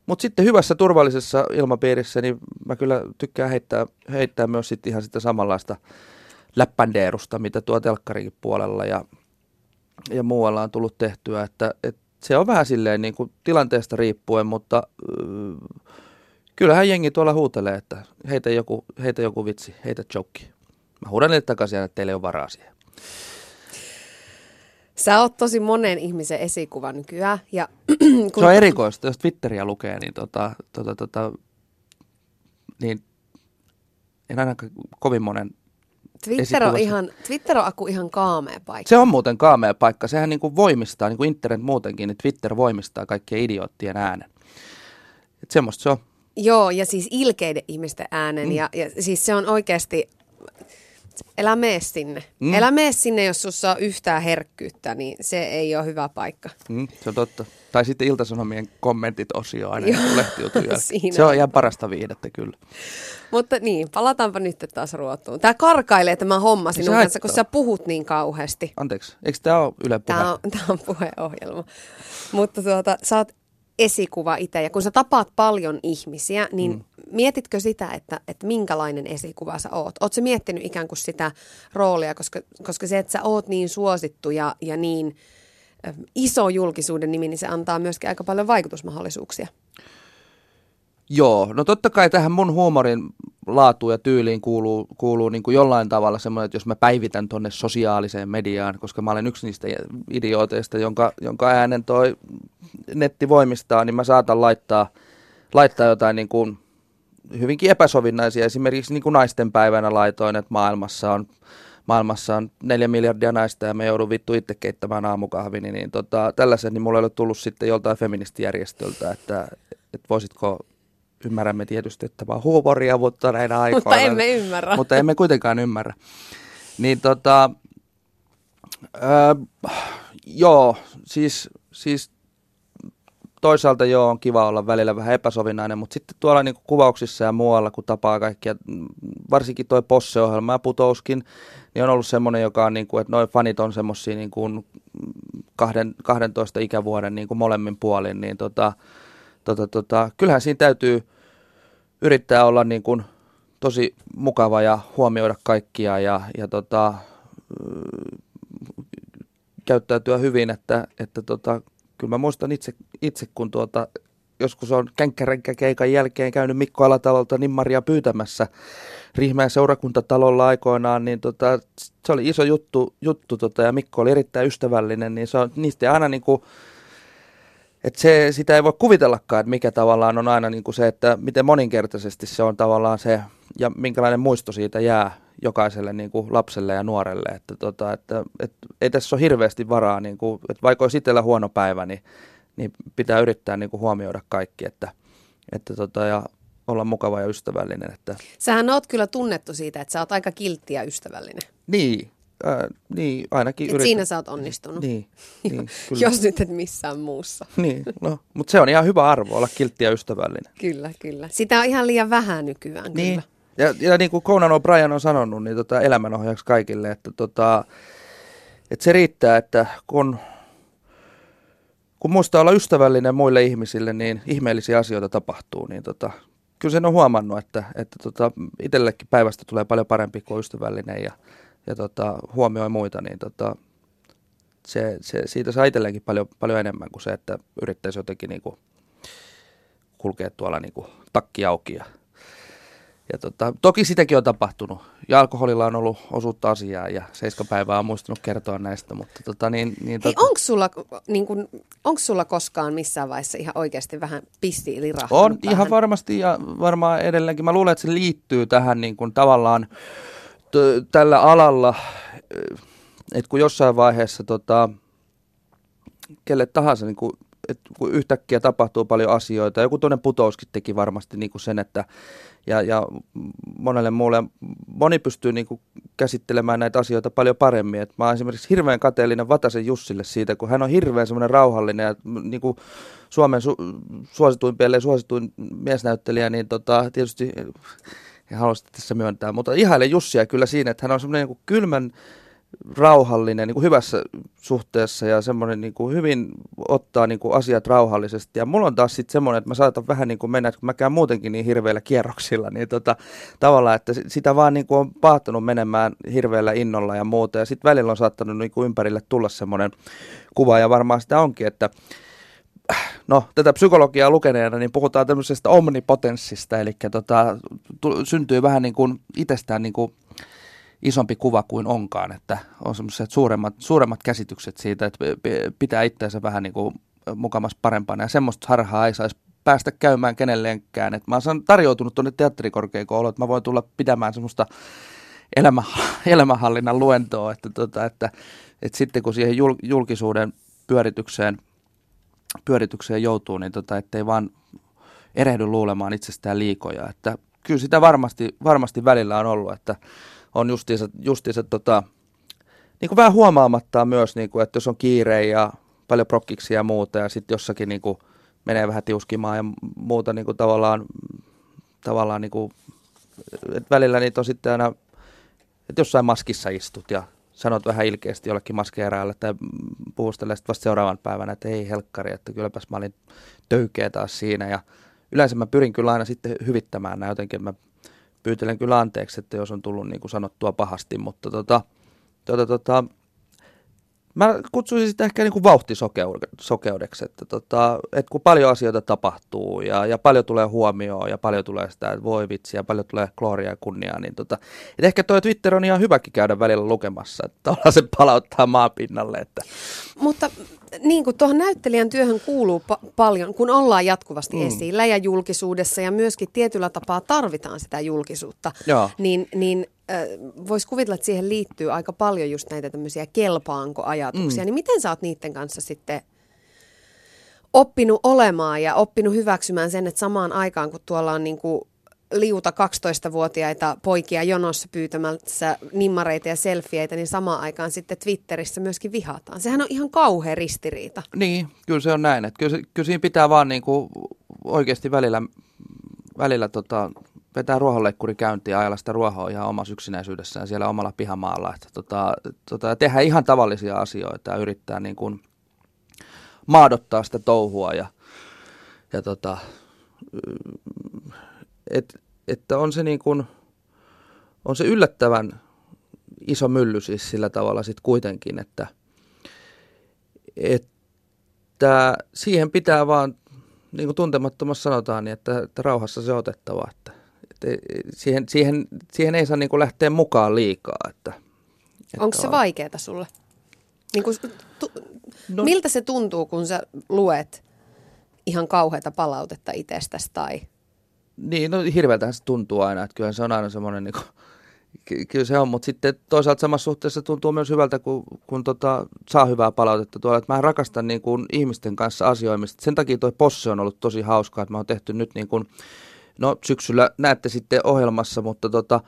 mutta sitten hyvässä turvallisessa ilmapiirissä, niin mä kyllä tykkään heittää, heittää myös sitten ihan sitä samanlaista läppändeerusta, mitä tuo telkkarinkin puolella ja, ja muualla on tullut tehtyä. Että, et se on vähän silleen niin kuin tilanteesta riippuen, mutta äh, kyllähän jengi tuolla huutelee, että heitä joku, heitä joku vitsi, heitä joke. Mä huudan niille takaisin, että teillä ei ole varaa siihen. Sä oot tosi monen ihmisen esikuva nykyään. Ja [CLEARS THROAT] kun Se on erikoista, jos Twitteriä lukee, niin, tota, tota, tota, niin en ainakaan kovin monen Twitter on, ihan, Twitter on Aku ihan kaamea paikka. Se on muuten kaamea paikka. Sehän niin kuin voimistaa, niin kuin internet muutenkin, niin Twitter voimistaa kaikkien idioottien äänen. Et semmoista se on. Joo, ja siis ilkeiden ihmisten äänen. Mm. Ja, ja siis se on oikeasti, älä mene sinne. Mm. Älä mene sinne, jos sussa on yhtään herkkyyttä, niin se ei ole hyvä paikka. Mm, se on totta. Tai sitten Iltasanomien kommentit osio aina [LAUGHS] Se on ihan parasta viihdettä kyllä. Mutta niin, palataanpa nyt taas ruotuun. Tämä karkailee tämä homma Se sinun kanssa, kun sä puhut niin kauheasti. Anteeksi, eikö tämä ole Yle Puhe? Tämä on, tämä on puheohjelma. Mutta tuota, sä oot esikuva itse, ja kun sä tapaat paljon ihmisiä, niin mm. mietitkö sitä, että, että minkälainen esikuva sä oot? Oot sä miettinyt ikään kuin sitä roolia, koska, koska se, että sä oot niin suosittu ja, ja niin iso julkisuuden nimi, niin se antaa myöskin aika paljon vaikutusmahdollisuuksia. Joo, no totta kai tähän mun huumorin laatuun ja tyyliin kuuluu, kuuluu niin kuin jollain tavalla semmoinen, että jos mä päivitän tonne sosiaaliseen mediaan, koska mä olen yksi niistä idiooteista, jonka, jonka äänen toi netti voimistaa, niin mä saatan laittaa, laittaa jotain niin kuin hyvinkin epäsovinnaisia. Esimerkiksi niin kuin naisten päivänä laitoin, että maailmassa on, maailmassa on neljä miljardia naista ja me joudun vittu itse keittämään aamukahvini, niin tota, tällaiset, niin mulla ei ole tullut sitten joltain feministijärjestöltä, että, että voisitko ymmärrämme tietysti, että tämä on huumoria, mutta näinä aikoina. Mutta emme ymmärrä. Mutta emme kuitenkaan ymmärrä. Niin tota, öö, joo, siis, siis toisaalta joo, on kiva olla välillä vähän epäsovinnainen, mutta sitten tuolla niin kuvauksissa ja muualla, kun tapaa kaikkia, varsinkin toi Posse-ohjelma ja Putouskin, niin on ollut semmoinen, joka on, niin kuin, että noin fanit on semmoisia niin kuin kahden, 12 ikävuoden niin kuin molemmin puolin, niin tota, tota, tota, kyllähän siinä täytyy yrittää olla niin kuin tosi mukava ja huomioida kaikkia ja, ja tota, ö, käyttäytyä hyvin, että, että tota, kyllä mä muistan itse, itse kun tuota, joskus on känkkärenkäkeikan jälkeen käynyt Mikko Alatalolta Nimmaria pyytämässä Riihmään seurakuntatalolla aikoinaan, niin tota, se oli iso juttu, juttu tota, ja Mikko oli erittäin ystävällinen, niin se on, niistä aina niin kuin, että se, sitä ei voi kuvitellakaan, että mikä tavallaan on aina niin kuin se, että miten moninkertaisesti se on tavallaan se, ja minkälainen muisto siitä jää jokaiselle niin kuin lapselle ja nuorelle. Että, tota, että, että ei tässä ole hirveästi varaa, niin kuin, että vaikka olisi itsellä huono päivä, niin, niin pitää yrittää niin kuin huomioida kaikki, että, että tota, ja olla mukava ja ystävällinen. Että, Sähän oot kyllä tunnettu siitä, että sä oot aika kiltti ja ystävällinen. niin, Ää, niin, ainakin Et yritän. siinä sä oot onnistunut. Niin, [LAUGHS] niin kyllä. Jos nyt et missään muussa. [LAUGHS] Niin, no, mutta se on ihan hyvä arvo olla kiltti ja ystävällinen. Kyllä, kyllä. Sitä on ihan liian vähän nykyään Niin. kyllä. Ja, ja niin kuin Conan O'Brien on sanonut, niin tota elämänohjaaksi kaikille, että, tota, että se riittää, että kun, kun muistaa olla ystävällinen muille ihmisille, niin ihmeellisiä asioita tapahtuu. Niin tota, kyllä sen on huomannut, että, että tota, itsellekin päivästä tulee paljon parempi kuin ystävällinen ja, ja tota, huomioi muita, niin tota, se, se, siitä saa itselleenkin paljon, paljon enemmän kuin se, että yrittäisi jotenkin niin kuin kulkea tuolla niin kuin takki auki ja ja tota, toki sitäkin on tapahtunut. Ja alkoholilla on ollut osuutta asiaa ja seiska päivää on muistunut kertoa näistä. Mutta tota, niin, niin, Hei, tota, onko sulla, niin kun, sulla koskaan missään vaiheessa ihan oikeasti vähän pisti lirahtanut on ihan varmasti ja varmaan edelleenkin. Mä luulen, että se liittyy tähän niin kuin tavallaan tällä alalla, että kun jossain vaiheessa tota, kelle tahansa, niin kuin, että kun yhtäkkiä tapahtuu paljon asioita, joku toinen putouskin teki varmasti niin sen, että ja, ja monelle muulle, moni pystyy niin käsittelemään näitä asioita paljon paremmin. Et mä oon esimerkiksi hirveän kateellinen Vatasen Jussille siitä, kun hän on hirveän semmoinen rauhallinen ja niin kuin Suomen su- suosituin ja suosituin miesnäyttelijä, niin tota, tietysti en halua sitä tässä myöntää, mutta ihailen Jussia kyllä siinä, että hän on semmoinen niin kylmän rauhallinen niin kuin hyvässä suhteessa ja semmoinen niin kuin hyvin ottaa niin kuin asiat rauhallisesti. Ja mulla on taas sitten semmoinen, että mä saatan vähän niin kuin mennä, kun mä käyn muutenkin niin hirveillä kierroksilla, niin tota, tavallaan, että sitä vaan niin kuin on paahtunut menemään hirveällä innolla ja muuta. Ja sitten välillä on saattanut niin kuin ympärille tulla semmoinen kuva ja varmaan sitä onkin, että no, tätä psykologiaa lukeneena, niin puhutaan tämmöisestä omnipotenssista, eli tota, tu- syntyy vähän niin kuin itsestään niin kuin isompi kuva kuin onkaan, että on semmoiset suuremmat, suuremmat käsitykset siitä, että pitää itseänsä vähän niin kuin mukamas parempana ja semmoista harhaa ei saisi päästä käymään kenelleenkään. Et mä oon tarjoutunut tuonne teatterikorkeakouluun, että mä voin tulla pitämään semmoista elämä, elämänhallinnan luentoa, että, tota, että, että sitten kun siihen jul, julkisuuden pyöritykseen, pyöritykseen joutuu, niin tota, ettei vaan erehdy luulemaan itsestään liikoja. Että kyllä sitä varmasti, varmasti välillä on ollut, että on justiinsa, justiinsa tota, niin kuin vähän huomaamattaan myös, niin kuin, että jos on kiire ja paljon prokkiksi ja muuta ja sitten jossakin niin kuin, menee vähän tiuskimaan ja muuta niin kuin, tavallaan, tavallaan niin kuin, että välillä niitä on sitten aina, että jossain maskissa istut ja sanot vähän ilkeästi jollekin maskeeraajalle tai puhustelee vasta seuraavan päivänä, että ei helkkari, että kylläpäs mä olin töykeä taas siinä. Ja yleensä mä pyrin kyllä aina sitten hyvittämään nämä jotenkin, mä pyytelen kyllä anteeksi, että jos on tullut niin kuin sanottua pahasti, mutta tota, tota, tota, mä kutsuisin sitä ehkä niin kuin vauhtisokeudeksi, että, tota, että kun paljon asioita tapahtuu ja, ja paljon tulee huomioon ja paljon tulee sitä, että voi vitsi ja paljon tulee klooria ja kunniaa, niin tota, että ehkä toi Twitter on ihan hyväkin käydä välillä lukemassa, että se palauttaa maapinnalle. Että. Mutta niin kuin tuohon näyttelijän työhön kuuluu pa- paljon, kun ollaan jatkuvasti mm. esillä ja julkisuudessa ja myöskin tietyllä tapaa tarvitaan sitä julkisuutta, Joo. niin, niin äh, voisi kuvitella, että siihen liittyy aika paljon just näitä tämmöisiä kelpaanko-ajatuksia. Mm. Niin miten sä oot niiden kanssa sitten oppinut olemaan ja oppinut hyväksymään sen, että samaan aikaan kun tuolla on niin kuin liuta 12-vuotiaita poikia jonossa pyytämässä nimmareita ja selfieitä, niin samaan aikaan sitten Twitterissä myöskin vihataan. Sehän on ihan kauhea ristiriita. Niin, kyllä se on näin. Että kyllä, kyllä siinä pitää vaan niin kuin oikeasti välillä, välillä tota, vetää ruohonleikkuri käyntiin ja ajalla sitä ruohoa ihan omassa yksinäisyydessään siellä omalla pihamaalla. Että tota, tota, tehdä ihan tavallisia asioita ja yrittää niin kuin maadottaa sitä touhua ja, ja tota, et, että on se niin kuin, on se yllättävän iso mylly siis sillä tavalla sitten kuitenkin, että, että siihen pitää vaan, niin kuin tuntemattomassa sanotaan, niin että, että rauhassa se otettava, että, että siihen, siihen, siihen ei saa niin kuin lähteä mukaan liikaa. Että, että Onko se on- vaikeaa sulle? Niin kuin, tu, no. Miltä se tuntuu, kun sä luet ihan kauheata palautetta itsestäsi tai Niin, no hirveältähän se tuntuu aina, että kyllähän se on aina semmoinen, niin kuin, ky- kyllä se on, mutta sitten toisaalta samassa suhteessa tuntuu myös hyvältä, kun, kun tota, saa hyvää palautetta tuolla. Että mä rakastan niin kuin, ihmisten kanssa asioimista. Sen takia toi posse on ollut tosi hauskaa, että mä oon tehty nyt niin kuin, no syksyllä näette sitten ohjelmassa, mutta tota,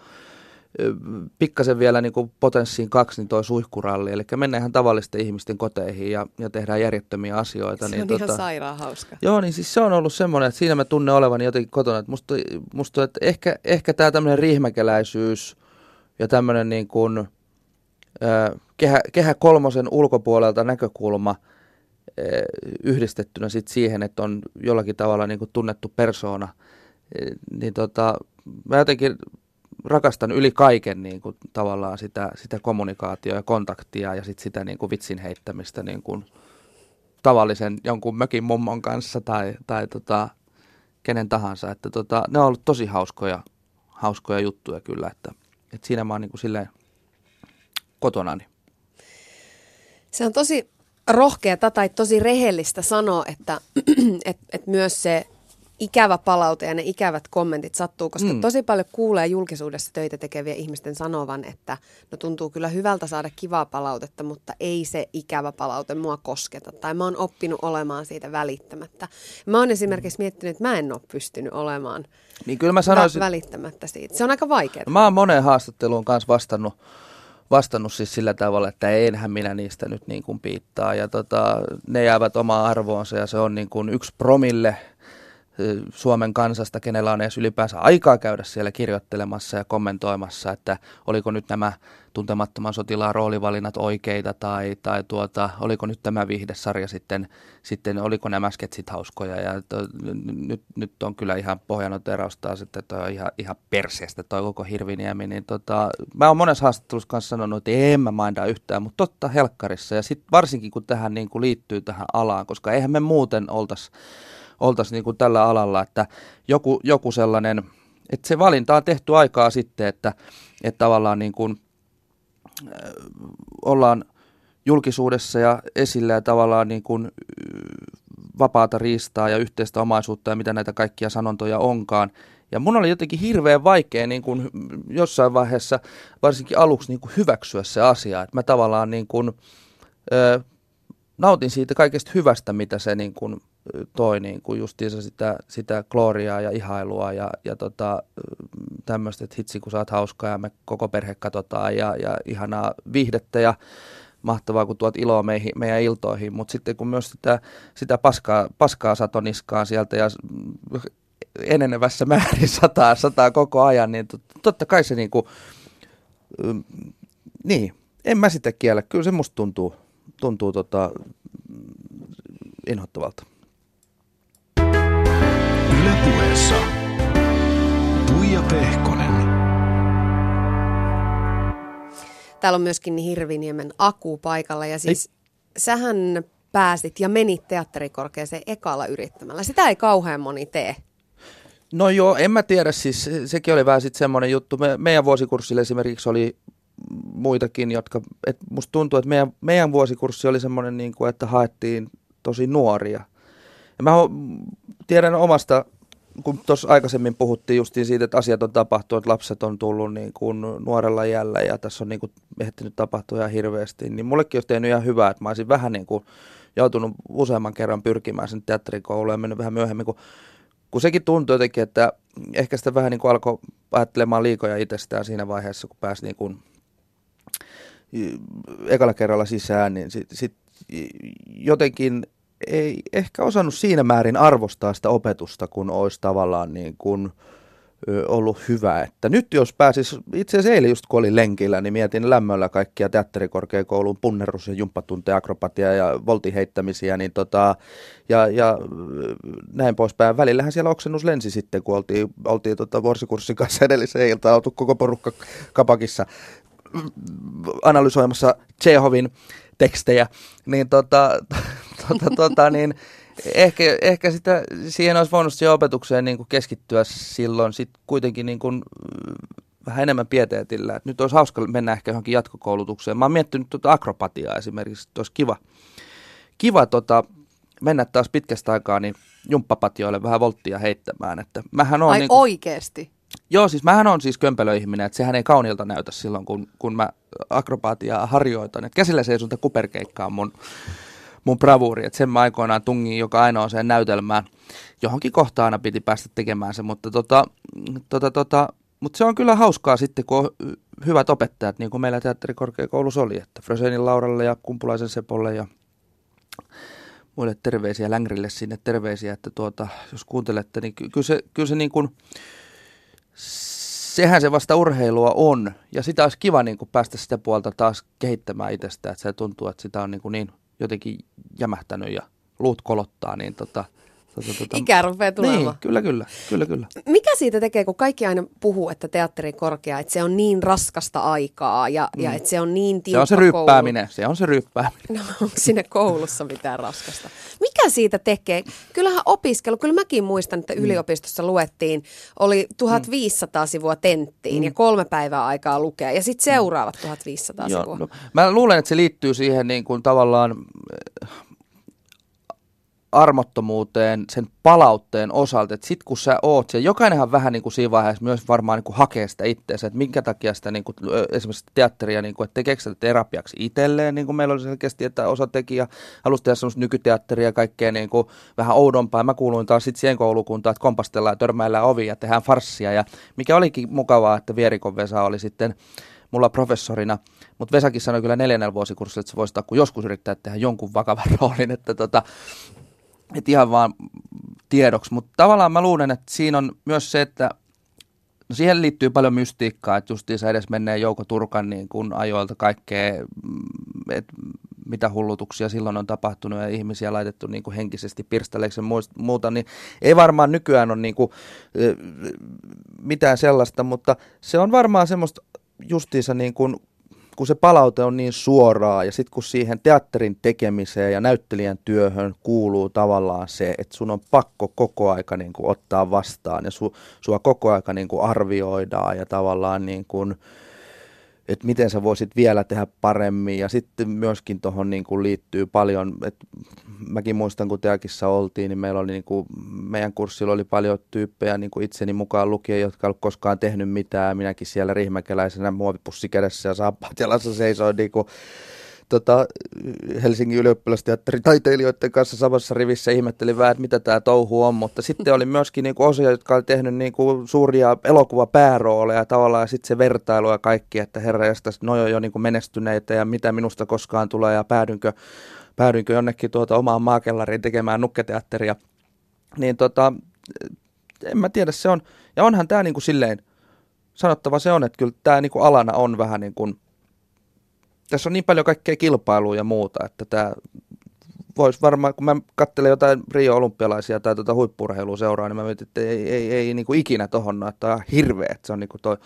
pikkasen vielä niin kuin potenssiin kaksi, niin toi suihkuralli. Eli mennään ihan tavallisten ihmisten koteihin ja, ja tehdään järjettömiä asioita. Se niin on tota, ihan sairaan hauska. Joo, niin siis se on ollut semmoinen, että siinä mä tunnen olevani jotenkin kotona. Että musta, musta että ehkä, ehkä tämä tämmöinen riihmäkeläisyys ja tämmöinen niin kuin, kehä, kehä kolmosen ulkopuolelta näkökulma yhdistettynä sit siihen, että on jollakin tavalla niin kuin tunnettu persoona, niin tota, mä jotenkin rakastan yli kaiken niin kuin, tavallaan sitä, sitä kommunikaatioa ja kontaktia ja sit sitä niin kuin, vitsin heittämistä niin kuin, tavallisen jonkun mökin mummon kanssa tai, tai tota, kenen tahansa. Että, tota, ne on ollut tosi hauskoja, hauskoja juttuja kyllä, että, että siinä mä oon niin kuin, silleen kotonani. Se on tosi rohkeata tai tosi rehellistä sanoa, että [CLEARS THROAT] et, et myös se ikävä palaute ja ne ikävät kommentit sattuu, koska mm. tosi paljon kuulee julkisuudessa töitä tekeviä ihmisten sanovan, että no tuntuu kyllä hyvältä saada kivaa palautetta, mutta ei se ikävä palaute mua kosketa. Tai mä oon oppinut olemaan siitä välittämättä. Mä oon esimerkiksi miettinyt, että mä en ole pystynyt olemaan niin kyllä mä sanoisin, välittämättä siitä. Se on aika vaikeaa. Mä oon moneen haastatteluun kanssa vastannut vastannut siis sillä tavalla, että enhän minä niistä nyt niin kuin piittaa. Ja tota, ne jäävät omaan arvoonsa ja se on niin kuin yksi promille – Suomen kansasta, kenellä on edes ylipäänsä aikaa käydä siellä kirjoittelemassa ja kommentoimassa, että oliko nyt nämä tuntemattoman sotilaan roolivalinnat oikeita tai, tai tuota, oliko nyt tämä viihdesarja sitten, sitten oliko nämä sketsit hauskoja. Ja to, nyt, nyt on kyllä ihan pohjanoteraus taas, että toi on ihan, ihan perseestä toi koko Hirviniemi, niin tota, mä oon monessa haastattelussa kanssa sanonut, että en mä mainita yhtään, mutta totta helkkarissa. Ja sitten varsinkin kun tähän niin kuin liittyy tähän alaan, koska eihän me muuten oltaisi oltaisiin niin kuin tällä alalla, että joku, joku sellainen, että se valinta on tehty aikaa sitten, että, että tavallaan niin kuin, äh, ollaan julkisuudessa ja esillä ja tavallaan niin kuin vapaata riistaa ja yhteistä omaisuutta ja mitä näitä kaikkia sanontoja onkaan. Ja mun oli jotenkin hirveän vaikea niin kuin jossain vaiheessa, varsinkin aluksi niin kuin hyväksyä se asia, että mä tavallaan niin kuin, ö, nautin siitä kaikesta hyvästä, mitä se niin kuin toi niin kuin justiinsa sitä, sitä gloriaa ja ihailua ja, ja tota, tämmöistä, että hitsi kun sä oot hauskaa ja me koko perhe katsotaan ja, ja ihanaa viihdettä ja mahtavaa, kun tuot iloa meihin, meidän iltoihin, mutta sitten kun myös sitä, sitä paskaa, paskaa satoniskaa sieltä ja enenevässä määrin [LAUGHS] sataa, sataa koko ajan, niin totta kai se niin kuin, niin, en mä sitä kiellä. Kyllä se musta tuntuu, tuntuu tota, inhottavalta. Ylepuheessa Tuija Pehkonen. Täällä on myöskin Hirviniemen Aku paikalla ja siis ei. sähän pääsit ja menit teatterikorkeaseen ekalla yrittämällä. Sitä ei kauhean moni tee. No joo, en mä tiedä, siis sekin oli vähän sitten semmoinen juttu. Me, meidän vuosikurssille esimerkiksi oli muitakin, jotka, et musta tuntuu, että meidän, meidän vuosikurssi oli semmoinen, niin kuin, että haettiin tosi nuoria. Ja mä tiedän omasta kun tuossa aikaisemmin puhuttiin justiin siitä, että asiat on tapahtunut, että lapset on tullut niin kuin nuorella jällä ja tässä on niin kuin ehtinyt tapahtua ihan hirveästi, niin mullekin olisi tehnyt ihan hyvää, että mä olisin vähän niin kuin joutunut useamman kerran pyrkimään sen teatterikouluun ja mennyt vähän myöhemmin, kun, kun sekin tuntui jotenkin, että ehkä sitä vähän niin kuin alkoi ajattelemaan liikoja itsestään siinä vaiheessa, kun pääsi niin kuin ekalla kerralla sisään, niin sitten sit jotenkin ei ehkä osannut siinä määrin arvostaa sitä opetusta, kun olisi tavallaan niin kuin, ollut hyvä. Että nyt jos pääsis, itse asiassa eilen just kun olin lenkillä, niin mietin lämmöllä kaikkia teatterikorkeakoulun punnerus- ja jumppatunteja, akrobatia ja voltiheittämisiä, niin tota, ja, ja näin poispäin. Välillähän siellä oksennus lensi sitten, kun oltiin, oltiin tota vuosikurssin kanssa edellisen iltaan, oltu koko porukka kapakissa analysoimassa Chehovin tekstejä, niin tota, [LAUGHS] tota, tota, niin ehkä, ehkä sitä, siihen olisi voinut siihen opetukseen niin kuin keskittyä silloin sit kuitenkin niin kuin, vähän enemmän pieteetillä. Et nyt olisi hauska mennä ehkä johonkin jatkokoulutukseen. Mä oon miettinyt tuota akrobatiaa esimerkiksi, että olisi kiva, kiva tota, mennä taas pitkästä aikaa niin jumppapatioille vähän volttia heittämään. Että mähän on Ai niin kuin, oikeesti? Joo, siis mähän on siis kömpelöihminen, että sehän ei kauniilta näytä silloin, kun, kun mä akrobatiaa harjoitan. Et käsillä seisonta kuperkeikkaa mun mun bravuuri, että sen mä aikoinaan tungin joka ainoa sen näytelmään. Johonkin kohtaan aina piti päästä tekemään se, mutta tota, tota, tota, mutta se on kyllä hauskaa sitten, kun on hyvät opettajat, niin kuin meillä teatterikorkeakoulussa oli, että Frösenin Lauralle ja Kumpulaisen Sepolle ja muille terveisiä, Längrille sinne terveisiä, että tuota, jos kuuntelette, niin ky- kyllä se, kyllä se niin kuin, sehän se vasta urheilua on. Ja sitä olisi kiva niin kuin päästä sitä puolta taas kehittämään itsestä, että se tuntuu, että sitä on niin, kuin niin jotenkin jämähtänyt ja luut kolottaa, niin tota, Tota, tota, Ikä rupeaa tulemaan. Niin, kyllä, kyllä, kyllä, kyllä. Mikä siitä tekee, kun kaikki aina puhuu, että teatteri korkea, että se on niin raskasta aikaa ja, mm. ja että se on niin tiukka Se on se ryppääminen, koulu. se on se ryppääminen. No onko sinne koulussa mitään raskasta? Mikä siitä tekee? Kyllähän opiskelu, kyllä mäkin muistan, että mm. yliopistossa luettiin, oli 1500 mm. sivua tenttiin mm. ja kolme päivää aikaa lukea ja sitten mm. seuraavat 1500 Joo, sivua. No, mä luulen, että se liittyy siihen niin kuin tavallaan armottomuuteen sen palautteen osalta, että sit kun sä oot se, jokainenhan vähän niin kuin siinä vaiheessa myös varmaan niin kuin hakee sitä itseensä, että minkä takia sitä niin kuin, esimerkiksi teatteria, niin kuin, että tekeekö sitä terapiaksi itselleen, niin kuin meillä oli selkeästi, että osa tekijä halusi tehdä semmoista nykyteatteria ja kaikkea niin kuin, vähän oudompaa. Mä kuuluin taas sitten siihen koulukuntaan, että kompastellaan ja törmäillään ovia ja tehdään farssia ja mikä olikin mukavaa, että Vierikon Vesa oli sitten mulla professorina, mutta Vesakin sanoi kyllä neljännellä vuosikurssilla, että se voisi kun joskus yrittää tehdä jonkun vakavan [LAUGHS] roolin, että tota, et ihan vaan tiedoksi, mutta tavallaan mä luulen, että siinä on myös se, että no siihen liittyy paljon mystiikkaa, että justiinsa edes menee Jouko Turkan niin kun ajoilta kaikkea, mm, että mitä hullutuksia silloin on tapahtunut ja ihmisiä laitettu niin kuin henkisesti pirstaleiksi ja muuta, niin ei varmaan nykyään ole niin kuin, mitään sellaista, mutta se on varmaan semmoista justiinsa niin kuin kun se palaute on niin suoraa ja sitten kun siihen teatterin tekemiseen ja näyttelijän työhön kuuluu tavallaan se, että sun on pakko koko aika niin kuin ottaa vastaan ja su, sua koko aika niin kuin arvioidaan ja tavallaan niin kuin, että miten sä voisit vielä tehdä paremmin. Ja sitten myöskin tuohon niin kuin liittyy paljon, että mäkin muistan kun Teakissa oltiin, niin meillä oli niin kuin, meidän kurssilla oli paljon tyyppejä niin kuin itseni mukaan lukien, jotka ei koskaan tehnyt mitään. Minäkin siellä rihmäkeläisenä muovipussi kädessä ja saappaat jalassa seisoin niin kuin, tota, Helsingin ylioppilasteatterin taiteilijoiden kanssa samassa rivissä ihmettelin vähän, että mitä tämä touhu on, mutta sitten oli myöskin niinku osia, jotka oli tehnyt niinku suuria elokuvapäärooleja tavallaan ja sitten se vertailu ja kaikki, että herra josta no jo, jo niinku menestyneitä ja mitä minusta koskaan tulee ja päädynkö, päädynkö jonnekin tuota omaan maakellariin tekemään nukketeatteria. Niin tota, en mä tiedä, se on, ja onhan tämä niinku silleen, sanottava se on, että kyllä tämä niinku alana on vähän niin kuin tässä on niin paljon kaikkea kilpailua ja muuta, että tämä voisi varmaan, kun mä katselen jotain Rio-olympialaisia tai tuota huippurheilua seuraa, niin mä mietin, että ei, ei, ei niin kuin ikinä tohon että on hirveä, että se on niin kuin toi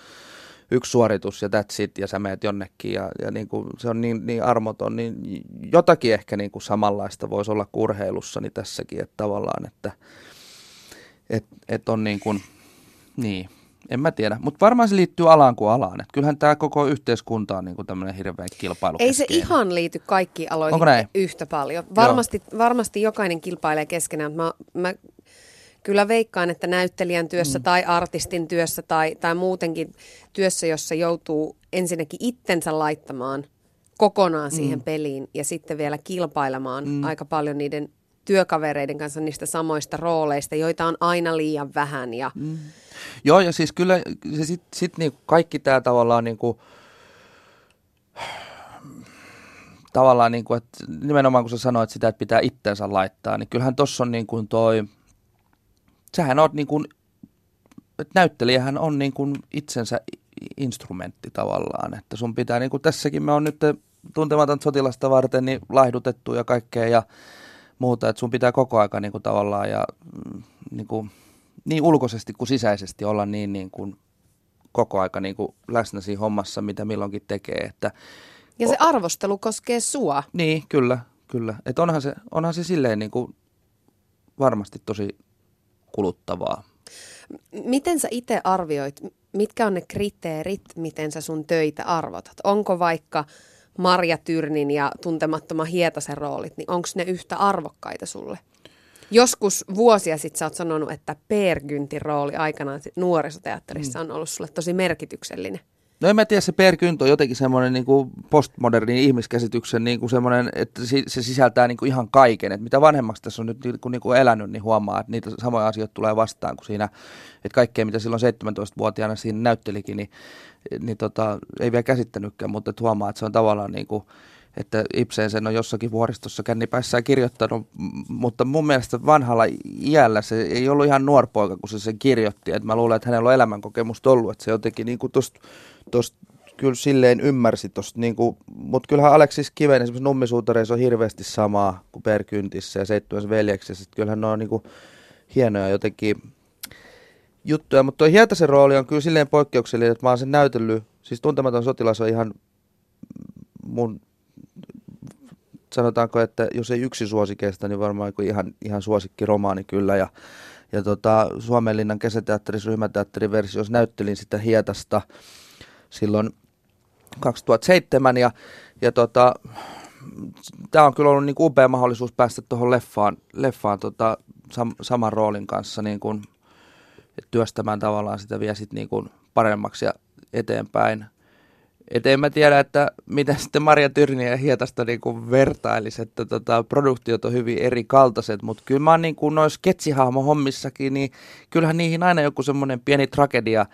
yksi suoritus ja that's it, ja sä meet jonnekin, ja, ja niin kuin se on niin, niin armoton, niin jotakin ehkä niin kuin samanlaista voisi olla kurheilussa niin tässäkin, että tavallaan, että et, et on niin kuin, niin, en mä tiedä, mutta varmaan se liittyy alaan kuin alaan. Et kyllähän tämä koko yhteiskunta on niinku tämmöinen hirveä kilpailu. Ei se ihan liity kaikki aloihin yhtä paljon. Varmasti, varmasti jokainen kilpailee keskenään. Mä, mä kyllä veikkaan, että näyttelijän työssä mm. tai artistin työssä tai, tai muutenkin työssä, jossa joutuu ensinnäkin itsensä laittamaan kokonaan siihen mm. peliin ja sitten vielä kilpailemaan mm. aika paljon niiden työkavereiden kanssa niistä samoista rooleista, joita on aina liian vähän. Ja... Mm. Joo, ja siis kyllä se sit, sit niinku kaikki tämä tavallaan niinku, tavallaan niinku, että nimenomaan kun sä sanoit sitä, että pitää itteensä laittaa, niin kyllähän tuossa on niinku toi, sähän on niinku, että näyttelijähän on niinku itsensä instrumentti tavallaan, että sun pitää, niin kuin tässäkin me on nyt tuntematon sotilasta varten niin laihdutettu ja kaikkea ja muuta, että sun pitää koko aika niin kuin tavallaan ja mm, niin, kuin, niin ulkoisesti kuin sisäisesti olla niin, niin kuin koko aika niin kuin läsnä siinä hommassa, mitä milloinkin tekee. Että, ja se arvostelu koskee sua. Niin, kyllä, kyllä. Että onhan se, onhan se silleen niin kuin varmasti tosi kuluttavaa. Miten sä itse arvioit, mitkä on ne kriteerit, miten sä sun töitä arvotat? Onko vaikka Marja Tyrnin ja tuntemattoman Hietasen roolit, niin onko ne yhtä arvokkaita sulle? Joskus vuosia sitten sä oot sanonut, että Gyntin rooli aikanaan nuorisoteatterissa mm. on ollut sulle tosi merkityksellinen. No en mä tiedä, se Per Kynt on jotenkin semmoinen niin kuin postmoderni ihmiskäsityksen niin kuin semmoinen, että se sisältää niin kuin ihan kaiken. Että mitä vanhemmaksi tässä on nyt niin kuin, niin kuin elänyt, niin huomaa, että niitä samoja asioita tulee vastaan kuin siinä, että kaikkea mitä silloin 17-vuotiaana siinä näyttelikin, niin, niin tota, ei vielä käsittänytkään, mutta että huomaa, että se on tavallaan niin kuin, että Ibsen sen on jossakin vuoristossa kännipäissään kirjoittanut, mutta mun mielestä vanhalla iällä se ei ollut ihan nuorpoika, kun se sen kirjoitti. Et mä luulen, että hänellä on elämänkokemusta ollut, että se jotenkin niin kuin tosta, tosta kyllä silleen ymmärsi tosta, niin kuin, mutta kyllähän Aleksis Kiven esimerkiksi Nummisuutareissa on hirveästi samaa kuin Per Kyntissä ja Seittymässä veljeksessä, että kyllähän ne on niin kuin hienoja jotenkin juttuja, mutta tuo Hietasen rooli on kyllä silleen poikkeuksellinen, että mä oon sen näytellyt, siis Tuntematon sotilas on ihan mun sanotaanko, että jos ei yksi suosikeista, niin varmaan ihan, ihan suosikki romaani kyllä. Ja, ja tota, Suomenlinnan kesäteatterissa ryhmäteatteriversiossa näyttelin sitä Hietasta silloin 2007 ja, ja tota, tämä on kyllä ollut niin upea mahdollisuus päästä tuohon leffaan, leffaan tota, sam, saman roolin kanssa niin kuin, työstämään tavallaan sitä vielä sit niin kuin paremmaksi ja eteenpäin. Et en mä tiedä, että miten sitten Maria Tyrni ja Hietasta niin kuin vertailisi, että tota, produktiot on hyvin eri kaltaiset, mutta kyllä mä oon niin kuin noissa sketsihahmo-hommissakin, niin kyllähän niihin aina joku semmoinen pieni tragedia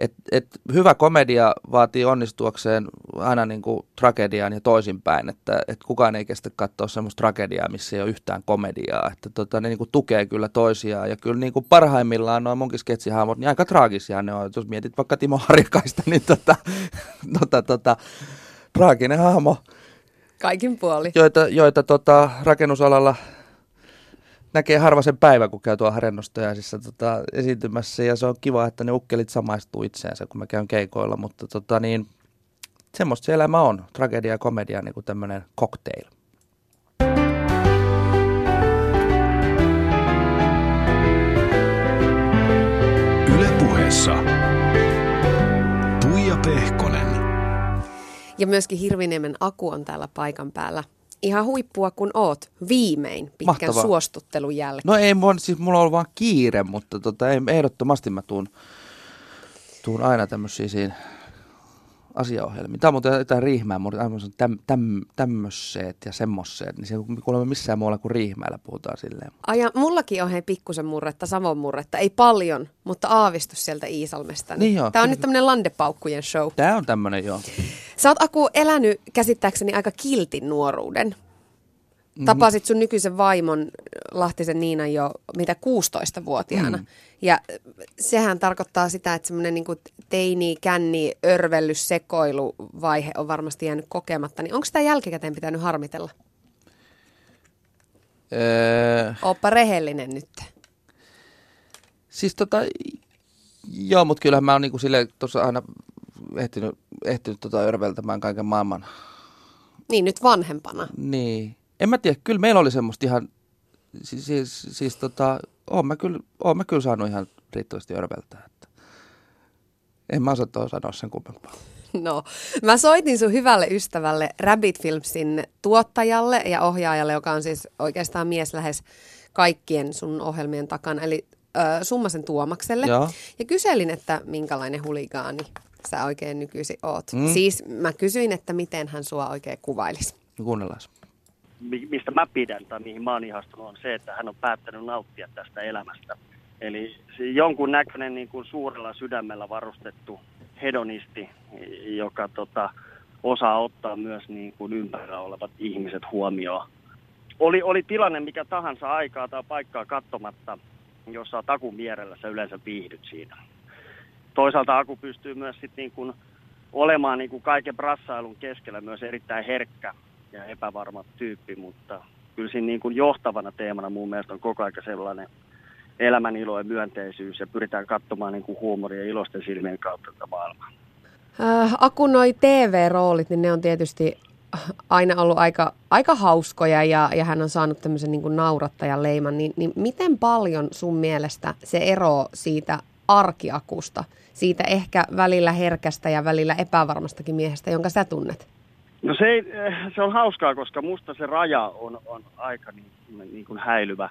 et, et hyvä komedia vaatii onnistuakseen aina niin kuin tragediaan ja toisinpäin, että et kukaan ei kestä katsoa semmoista tragediaa, missä ei ole yhtään komediaa, että tota, ne niin kuin tukee kyllä toisiaan ja kyllä niin kuin parhaimmillaan noin munkin sketsihahmot, niin aika traagisia ne on, jos mietit vaikka Timo Harjakaista, niin tota, [LAUGHS] tota, tota, traaginen hahmo. Kaikin puoli. Joita, joita tota, rakennusalalla näkee harva sen päivä, kun käy tuolla harjannostajaisissa tota, esiintymässä. Ja se on kiva, että ne ukkelit samaistuu itseensä, kun mä käyn keikoilla, mutta tota, niin, semmoista se elämä on, tragedia ja komedia niin kuin tämmöinen cocktail. Ylepuheessa Tuija Pehkonen. Ja myöskin Hirviniemen Aku on täällä paikan päällä ihan huippua kun oot viimein pitkän Mahtavaa. suostuttelun jälkeen. No ei, mun, siis mulla on vaan kiire, mutta tota, ei, ehdottomasti mä tuun, tuun aina tämmöisiä siinä asiaohjelmiin. Tämä on muuten jotain riihmää, mutta täm, täm, tämmöiseet ja semmoiseet, niin se ei kuulemma missään muualla kuin riihmäellä puhutaan silleen. Aja, mullakin on hei pikkusen murretta, Savon murretta, ei paljon, mutta aavistus sieltä Iisalmesta. Niin joo, Tämä on nyt tämmöinen landepaukkujen show. Tämä on tämmöinen, joo. Sä oot Aku elänyt käsittääkseni aika kiltin nuoruuden. Mm-hmm. Tapasit sun nykyisen vaimon Lahtisen Niina jo mitä 16-vuotiaana. Mm. Ja sehän tarkoittaa sitä, että semmoinen niin teini, känni, örvellys, sekoiluvaihe on varmasti jäänyt kokematta. Niin onko sitä jälkikäteen pitänyt harmitella? Öö... Oppa rehellinen nyt. Siis tota, joo, mutta kyllähän mä oon niinku sille tuossa aina ehtinyt, ehtinyt tota örveltämään kaiken maailman. Niin, nyt vanhempana. Niin. En mä tiedä, kyllä meillä oli semmoista ihan, siis, siis, siis tota, oon mä, kyllä, oon mä kyllä saanut ihan riittävästi örveltää. Että en mä osaa sanoa sen kummempaa. [LAUGHS] No, mä soitin sun hyvälle ystävälle Rabbit Filmsin tuottajalle ja ohjaajalle, joka on siis oikeastaan mies lähes kaikkien sun ohjelmien takana, eli äh, Summasen Tuomakselle. Joo. Ja kyselin, että minkälainen huligaani sä oikein nykyisin oot. Mm. Siis mä kysyin, että miten hän sua oikein kuvailisi. Kuunnellaan. Mistä mä pidän tai mihin mä oon ihastunut on se, että hän on päättänyt nauttia tästä elämästä. Eli jonkun näköinen niin kuin suurella sydämellä varustettu hedonisti, joka tota, osaa ottaa myös niin kuin ympärillä olevat ihmiset huomioon. Oli, oli tilanne mikä tahansa aikaa tai paikkaa katsomatta, jos sä takun vierellä, sä yleensä viihdyt siinä toisaalta Aku pystyy myös sit niin kuin olemaan niin kuin kaiken brassailun keskellä myös erittäin herkkä ja epävarma tyyppi, mutta kyllä siinä niin kuin johtavana teemana mun mielestä on koko ajan sellainen elämän ilo ja myönteisyys ja pyritään katsomaan niin kuin huumoria iloisten silmien kautta tätä maailmaa. Äh, Aku, noi TV-roolit, niin ne on tietysti aina ollut aika, aika hauskoja ja, ja hän on saanut tämmöisen niin naurattajan leiman, niin, niin miten paljon sun mielestä se ero siitä arkiakusta, siitä ehkä välillä herkästä ja välillä epävarmastakin miehestä, jonka sä tunnet? No se, ei, eh, se on hauskaa, koska musta se raja on, on aika niin, niin kuin häilyvä.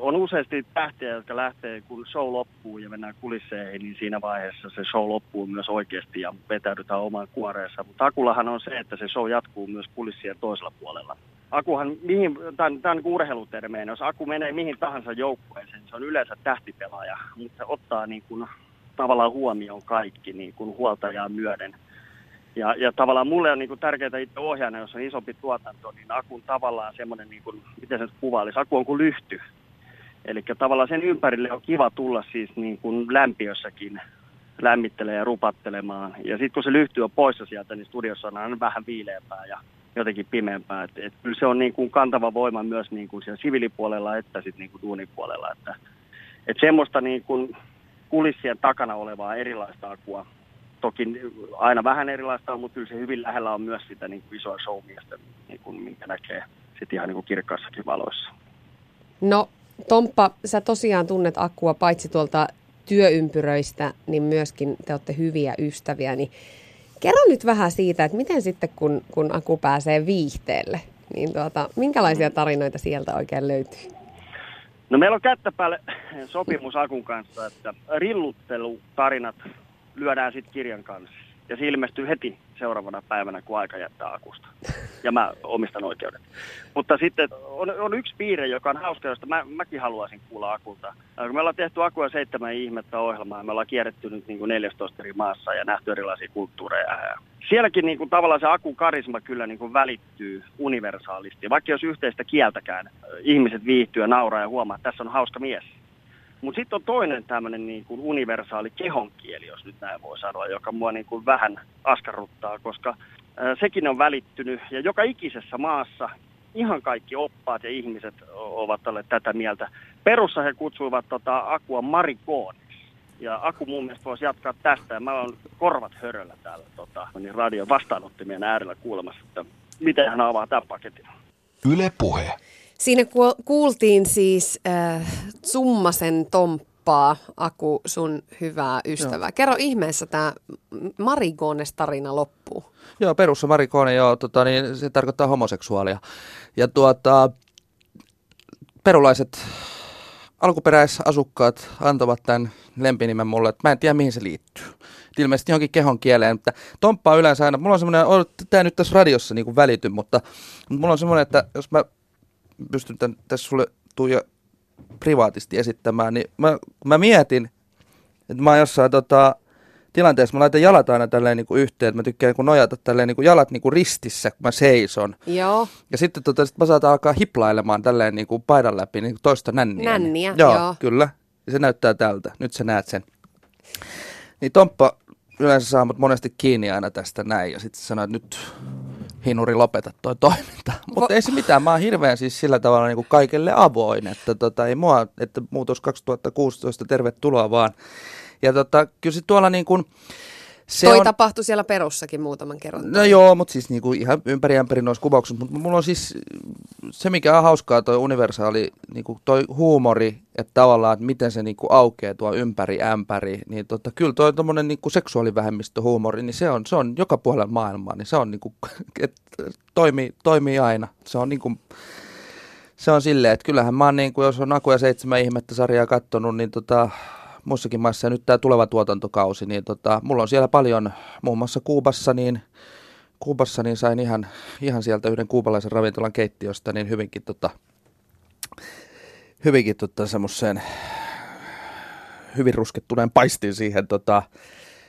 on useasti tähtiä, jotka lähtee, kun show loppuu ja mennään kulisseihin, niin siinä vaiheessa se show loppuu myös oikeasti ja vetäydytään omaan kuoreensa. Mutta Akullahan on se, että se show jatkuu myös kulissien toisella puolella. Akuhan, mihin, tämän, tämän urheilutermeen, jos Aku menee mihin tahansa joukkueeseen, se on yleensä tähtipelaaja, mutta se ottaa niin kuin, tavallaan huomioon kaikki niin kuin huoltajaa myöden. Ja, ja tavallaan mulle on niin tärkeää itse ohjaana, jos on isompi tuotanto, niin Akun tavallaan semmoinen, niin miten se kuvailisi, Aku on kuin lyhty. Eli tavallaan sen ympärille on kiva tulla siis niin kuin lämpiössäkin lämmittelee ja rupattelemaan. Ja sitten kun se lyhty on poissa sieltä, niin studiossa on aina vähän viileämpää ja jotenkin pimeämpää. Et, et kyllä se on niin kuin kantava voima myös niin kuin siellä siviilipuolella että sitten niin kuin duunipuolella. Että, et semmoista niin kuin kulissien takana olevaa erilaista akua. Toki aina vähän erilaista on, mutta kyllä se hyvin lähellä on myös sitä niin kuin isoa showmiestä, niin kuin, minkä näkee sitten ihan niin kuin kirkkaassakin valoissa. No Tomppa, sä tosiaan tunnet Akkua paitsi tuolta työympyröistä, niin myöskin te olette hyviä ystäviä. Niin kerro nyt vähän siitä, että miten sitten kun, kun Aku pääsee viihteelle, niin tuota, minkälaisia tarinoita sieltä oikein löytyy? No meillä on kättä päälle sopimus Akun kanssa, että rilluttelutarinat lyödään sitten kirjan kanssa. Ja se ilmestyy heti seuraavana päivänä, kun aika jättää akusta. Ja mä omistan oikeudet. Mutta sitten on, on yksi piirre, joka on hauska, josta mä, mäkin haluaisin kuulla akulta. Kun me ollaan tehty Akua seitsemän ihmettä ohjelmaa, me ollaan kierretty nyt niin kuin 14 eri maassa ja nähty erilaisia kulttuureja. Sielläkin niin kuin tavallaan se akun karisma kyllä niin kuin välittyy universaalisti. Vaikka jos yhteistä kieltäkään ihmiset viihtyy ja nauraa ja huomaa, että tässä on hauska mies mutta sitten on toinen tämmöinen niin kuin universaali kehonkieli, jos nyt näin voi sanoa, joka mua niin kuin vähän askarruttaa, koska sekin on välittynyt. Ja joka ikisessä maassa ihan kaikki oppaat ja ihmiset ovat olleet tätä mieltä. Perussa he kutsuivat tota Akua marikooniksi. Ja Aku mun mielestä voisi jatkaa tästä. Ja mä oon korvat höröllä täällä tota, niin radion vastaanottimien äärellä kuulemassa, että miten hän avaa tämän paketin. Yle Puhe. Siinä kuultiin siis äh, Summasen Tomppaa, Aku, sun hyvää ystävää. Joo. Kerro ihmeessä tämä Marigones-tarina loppuu. Joo, perussa Marigone, joo, tota, niin se tarkoittaa homoseksuaalia. Ja tuota, perulaiset alkuperäisasukkaat antavat tämän lempinimen mulle, että mä en tiedä mihin se liittyy. ilmeisesti johonkin kehon kieleen, mutta Tomppa on yleensä aina, mulla on semmoinen, tämä nyt tässä radiossa niin välity, mutta, mutta mulla on semmoinen, että jos mä pystyn tämän, tässä sulle Tuija privaatisti esittämään, niin mä, mä mietin, että mä oon jossain tota, tilanteessa, mä laitan jalat aina tälleen niin kuin yhteen, että mä tykkään niin nojata tälleen niin kuin jalat niin kuin ristissä, kun mä seison. Joo. Ja sitten tota, sit mä saatan alkaa hiplailemaan tälleen niin kuin paidan läpi niin kuin toista nänniä. Nänniä, joo, joo. kyllä. Ja se näyttää tältä. Nyt sä näet sen. Niin Tomppa yleensä saa mut monesti kiinni aina tästä näin ja sitten sanoo, että nyt hinuri lopeta toi toiminta. Mutta ei se mitään, mä oon hirveän siis sillä tavalla niin kuin kaikelle avoin, että tota, ei mua, että muutos 2016, tervetuloa vaan. Ja tota, kyllä se tuolla niin kuin, se Toi on... tapahtui siellä perussakin muutaman kerran. No joo, mutta siis niinku ihan ympäri ämpäri noissa kuvauksissa. Mutta mulla on siis se, mikä on hauskaa, toi universaali niinku toi huumori, että tavallaan, että miten se niinku aukeaa tuo ympäri ämpäri. Niin tota, kyllä toi tommonen niinku seksuaalivähemmistöhuumori, niin se on, se on joka puolella maailmaa. Niin se on niinku, [LAUGHS] et, toimii, toimii aina. Se on niinku, se on silleen, että kyllähän mä oon niinku, jos on Aku ja seitsemän ihmettä sarjaa kattonut, niin tota, muissakin maissa. Ja nyt tämä tuleva tuotantokausi, niin tota, mulla on siellä paljon, muun muassa Kuubassa, niin Kuubassa niin sain ihan, ihan sieltä yhden kuubalaisen ravintolan keittiöstä niin hyvinkin, tota, hyvinkin tota, semmoiseen hyvin ruskettuneen paistin siihen tota,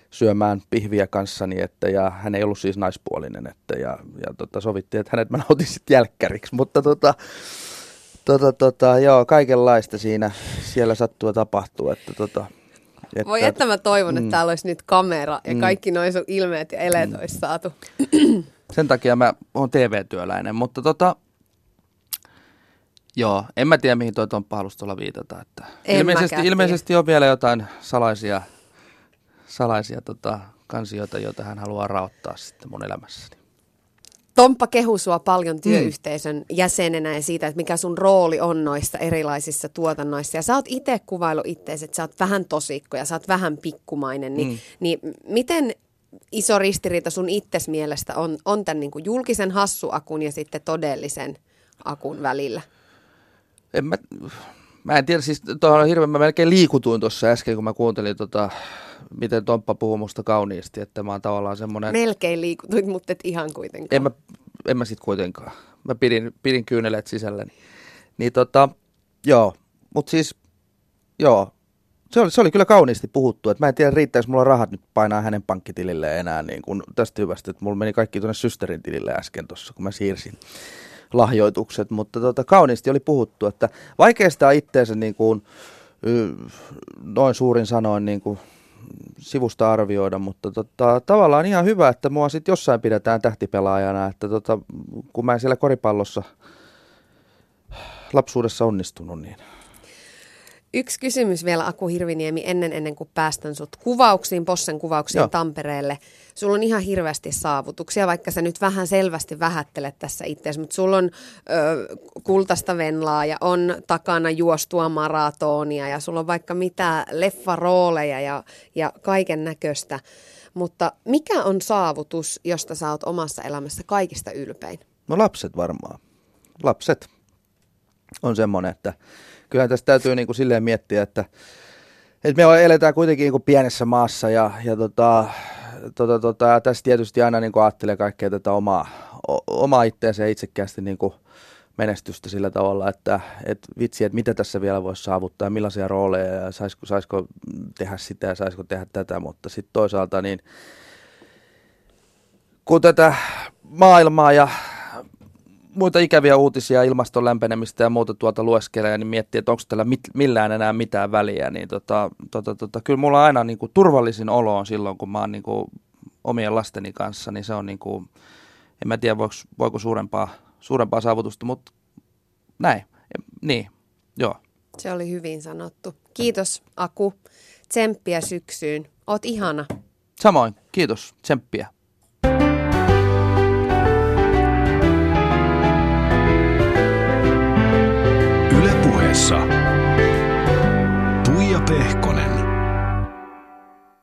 syömään pihviä kanssani, että, ja hän ei ollut siis naispuolinen, että, ja, ja tota, sovittiin, että hänet mä nautin sitten jälkkäriksi, mutta tota, Tota, tota, joo, kaikenlaista siinä siellä sattuu tapahtuu. Että, tota, että, Voi että mä toivon, mm. että täällä olisi nyt kamera ja mm. kaikki noin sun ilmeet ja eleet mm. olisi saatu. [CLEARS THROAT] Sen takia mä oon TV-työläinen, mutta tota, joo, en mä tiedä mihin toi Tomppa halusi tuolla viitata. Että ilmeisesti, ilmeisesti on vielä jotain salaisia, salaisia tota, kansioita, joita hän haluaa raottaa sitten mun elämässäni. Tomppa kehu sua paljon mm. työyhteisön mm. jäsenenä ja siitä, että mikä sun rooli on noissa erilaisissa tuotannoissa. Ja sä oot itse kuvailu itseäsi, että sä oot vähän tosikko ja sä oot vähän pikkumainen. Niin, mm. niin miten iso ristiriita sun itses mielestä on, on tämän niin kuin julkisen hassuakun ja sitten todellisen akun välillä? En mä, mä en tiedä, siis tuohon on hirveän, mä melkein liikutuin tuossa äsken, kun mä kuuntelin tota, miten Tomppa puhuu musta kauniisti, että mä oon tavallaan semmoinen... Melkein liikutuit, mutta et ihan kuitenkaan. En mä, en mä sit kuitenkaan. Mä pidin, pidin kyyneleet sisälläni. Niin tota, joo, mutta siis, joo, se oli, se oli kyllä kauniisti puhuttu, että mä en tiedä riittääkö mulla rahat nyt painaa hänen pankkitilille enää niin kuin tästä hyvästä, että mulla meni kaikki tuonne systerin tilille äsken tuossa, kun mä siirsin lahjoitukset, mutta tota, kauniisti oli puhuttu, että vaikeastaan itteensä niin kuin, noin suurin sanoin niin kuin sivusta arvioida, mutta tota, tavallaan ihan hyvä, että mua sitten jossain pidetään tähtipelaajana, että tota, kun mä en siellä koripallossa lapsuudessa onnistunut, niin Yksi kysymys vielä Aku Hirviniemi ennen, ennen kuin päästän sut kuvauksiin, Possen kuvauksiin Joo. Tampereelle. Sulla on ihan hirveästi saavutuksia, vaikka sä nyt vähän selvästi vähättelet tässä itseäsi, mutta sulla on ö, kultaista venlaa ja on takana juostua maratonia ja sulla on vaikka mitä leffarooleja ja, ja kaiken näköistä. Mutta mikä on saavutus, josta sä oot omassa elämässä kaikista ylpein? No lapset varmaan. Lapset on semmoinen, että kyllä tästä täytyy niin kuin silleen miettiä, että, että me eletään kuitenkin niin kuin pienessä maassa ja, ja tota, tota, tota, tässä tietysti aina niin kuin ajattelee kaikkea tätä omaa, omaa itseänsä ja itsekkäästi niin kuin menestystä sillä tavalla, että, että vitsi, että mitä tässä vielä voisi saavuttaa millaisia rooleja ja saisiko, saisiko tehdä sitä ja saisiko tehdä tätä, mutta sitten toisaalta niin kun tätä maailmaa ja muita ikäviä uutisia ilmaston lämpenemistä ja muuta tuolta lueskelee, niin miettii, että onko tällä mit, millään enää mitään väliä, niin tota, tota, tota, kyllä mulla aina niin kuin, turvallisin olo on silloin, kun mä oon niin kuin, omien lasteni kanssa, niin se on niin kuin, en mä tiedä voiko, voiko suurempaa, suurempaa saavutusta, mutta näin, niin, joo. Se oli hyvin sanottu. Kiitos Aku, tsemppiä syksyyn, oot ihana. Samoin, kiitos, tsemppiä. Tuija Pehko.